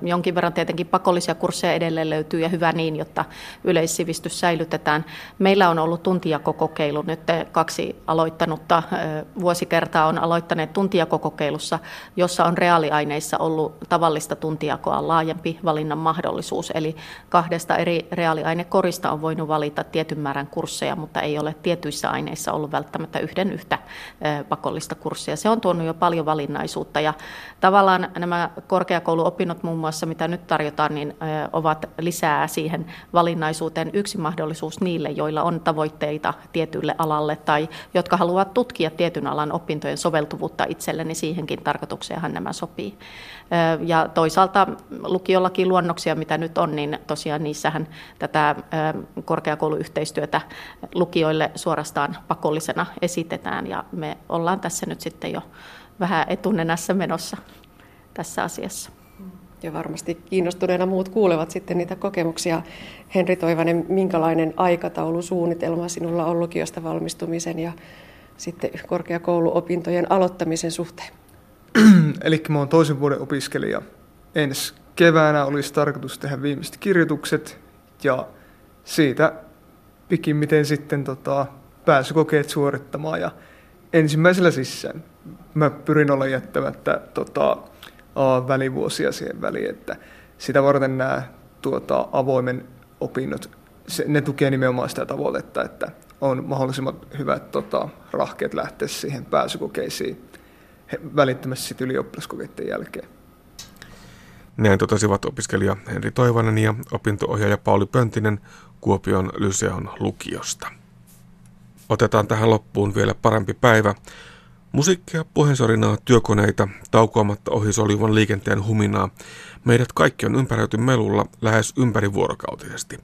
Jonkin verran tietenkin pakollisia kursseja edelleen löytyy ja hyvä niin, jotta yleissivistys säilytetään. Meillä on ollut tuntijakokokeilu nyt kaksi aloittanutta vuosikertaa on aloittaneet tuntijakokokeilussa, jossa on reaaliaineissa ollut tavallista tuntijakoa laajempi valinnan mahdollisuus. Eli kahdesta eri reaaliainekorista on voinut valita tietyn määrän kursseja, mutta ei ole tietyissä aineissa ollut välttämättä yhden yhtä pakollista kurssia. Se on tuonut jo paljon valinnaisuutta ja tavallaan nämä korkeakouluopinnot opinnot muun muassa, mitä nyt tarjotaan, niin ovat lisää siihen valinnaisuuteen yksi mahdollisuus niille, joilla on tavoitteita tietylle alalle tai jotka haluavat tutkia tietyn alan opintojen soveltuvuutta itselle, niin siihenkin tarkoitukseenhan nämä sopii. Ja toisaalta lukiollakin luonnoksia, mitä nyt on, niin tosiaan niissähän tätä korkeakouluyhteistyötä lukioille suorastaan pakollisena esitetään ja me ollaan tässä nyt sitten jo vähän etunenässä menossa tässä asiassa. Ja varmasti kiinnostuneena muut kuulevat sitten niitä kokemuksia. Henri Toivanen, minkälainen aikataulu, suunnitelma sinulla on lukiosta valmistumisen ja sitten korkeakouluopintojen aloittamisen suhteen? Eli mä oon toisen vuoden opiskelija. Ensi keväänä olisi tarkoitus tehdä viimeiset kirjoitukset ja siitä pikimmiten sitten tota, pääsykokeet suorittamaan. Ja ensimmäisellä sisään mä pyrin olla jättämättä tota, välivuosia siihen väliin, että sitä varten nämä tuota, avoimen opinnot, se, ne tukee nimenomaan sitä tavoitetta, että on mahdollisimman hyvät tota, rahkeet lähteä siihen pääsykokeisiin välittömästi sitten ylioppilaskokeiden jälkeen. Näin totesivat opiskelija Henri Toivonen ja opinto-ohjaaja Pauli Pöntinen Kuopion Lyseon lukiosta. Otetaan tähän loppuun vielä parempi päivä. Musiikkia, puheensorinaa, työkoneita, taukoamatta ohi solivan liikenteen huminaa. Meidät kaikki on ympäröity melulla lähes ympärivuorokautisesti.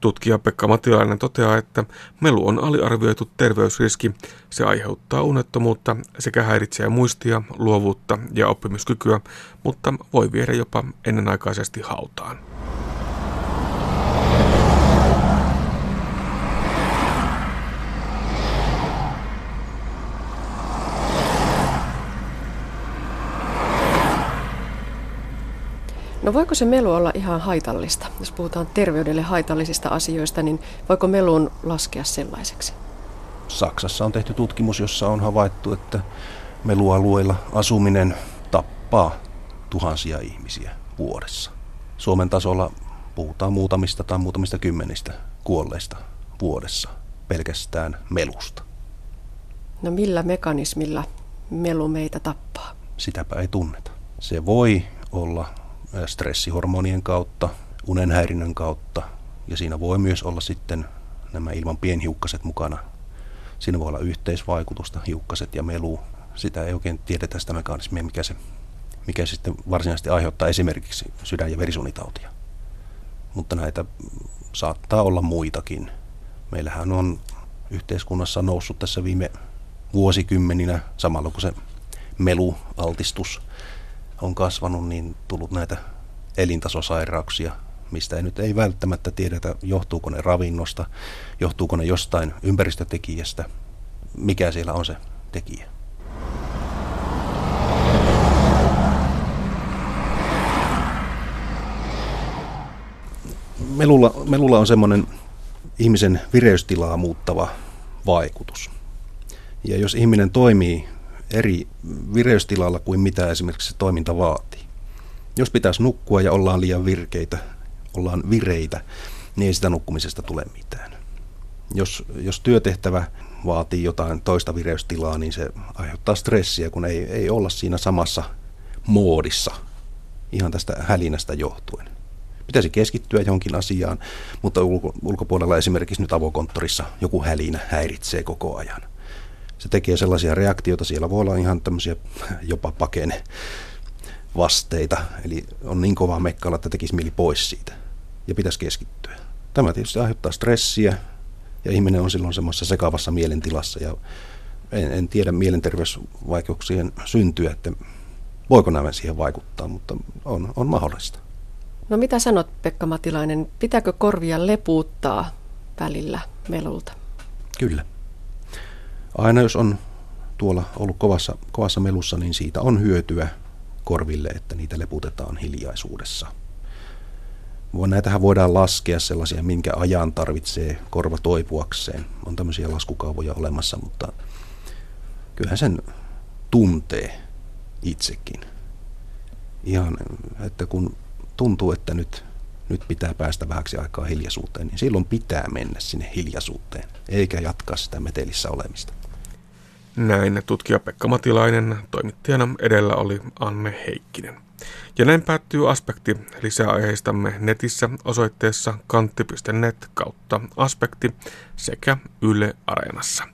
Tutkija Pekka Matilainen toteaa, että melu on aliarvioitu terveysriski. Se aiheuttaa unettomuutta sekä häiritsee muistia, luovuutta ja oppimiskykyä, mutta voi viedä jopa ennenaikaisesti hautaan. No voiko se melu olla ihan haitallista? Jos puhutaan terveydelle haitallisista asioista, niin voiko melun laskea sellaiseksi? Saksassa on tehty tutkimus, jossa on havaittu, että melualueilla asuminen tappaa tuhansia ihmisiä vuodessa. Suomen tasolla puhutaan muutamista tai muutamista kymmenistä kuolleista vuodessa pelkästään melusta. No millä mekanismilla melu meitä tappaa? Sitäpä ei tunneta. Se voi olla stressihormonien kautta, unenhäirinnän kautta ja siinä voi myös olla sitten nämä ilman pienhiukkaset mukana. Siinä voi olla yhteisvaikutusta, hiukkaset ja melu. Sitä ei oikein tiedetä sitä mekanismia, mikä se, mikä sitten varsinaisesti aiheuttaa esimerkiksi sydän- ja verisuonitautia. Mutta näitä saattaa olla muitakin. Meillähän on yhteiskunnassa noussut tässä viime vuosikymmeninä samalla kun se melualtistus on kasvanut, niin tullut näitä elintasosairauksia, mistä ei nyt ei välttämättä tiedetä, johtuuko ne ravinnosta, johtuuko ne jostain ympäristötekijästä, mikä siellä on se tekijä. Melulla, melulla on semmoinen ihmisen vireystilaa muuttava vaikutus. Ja jos ihminen toimii eri vireystilalla kuin mitä esimerkiksi se toiminta vaatii. Jos pitäisi nukkua ja ollaan liian virkeitä, ollaan vireitä, niin ei sitä nukkumisesta tule mitään. Jos, jos työtehtävä vaatii jotain toista vireystilaa, niin se aiheuttaa stressiä, kun ei, ei olla siinä samassa moodissa ihan tästä hälinästä johtuen. Pitäisi keskittyä johonkin asiaan, mutta ulko, ulkopuolella esimerkiksi nyt avokonttorissa joku hälinä häiritsee koko ajan se tekee sellaisia reaktioita, siellä voi olla ihan tämmöisiä jopa pakene vasteita, eli on niin kova mekkala, että tekisi mieli pois siitä ja pitäisi keskittyä. Tämä tietysti aiheuttaa stressiä ja ihminen on silloin semmoisessa sekavassa mielentilassa ja en, en tiedä mielenterveysvaikeuksien syntyä, että voiko nämä siihen vaikuttaa, mutta on, on mahdollista. No mitä sanot Pekka Matilainen, pitääkö korvia lepuuttaa välillä melulta? Kyllä. Aina jos on tuolla ollut kovassa, kovassa melussa, niin siitä on hyötyä korville, että niitä leputetaan hiljaisuudessa. Näitähän voidaan laskea sellaisia, minkä ajan tarvitsee korva toipuakseen. On tämmöisiä laskukaavoja olemassa, mutta kyllähän sen tuntee itsekin. Ihan, että kun tuntuu, että nyt, nyt pitää päästä vähäksi aikaa hiljaisuuteen, niin silloin pitää mennä sinne hiljaisuuteen, eikä jatkaa sitä metelissä olemista. Näin tutkija Pekka Matilainen, toimittajana edellä oli Anne Heikkinen. Ja näin päättyy aspekti lisäaiheistamme netissä osoitteessa kantti.net kautta aspekti sekä Yle Areenassa.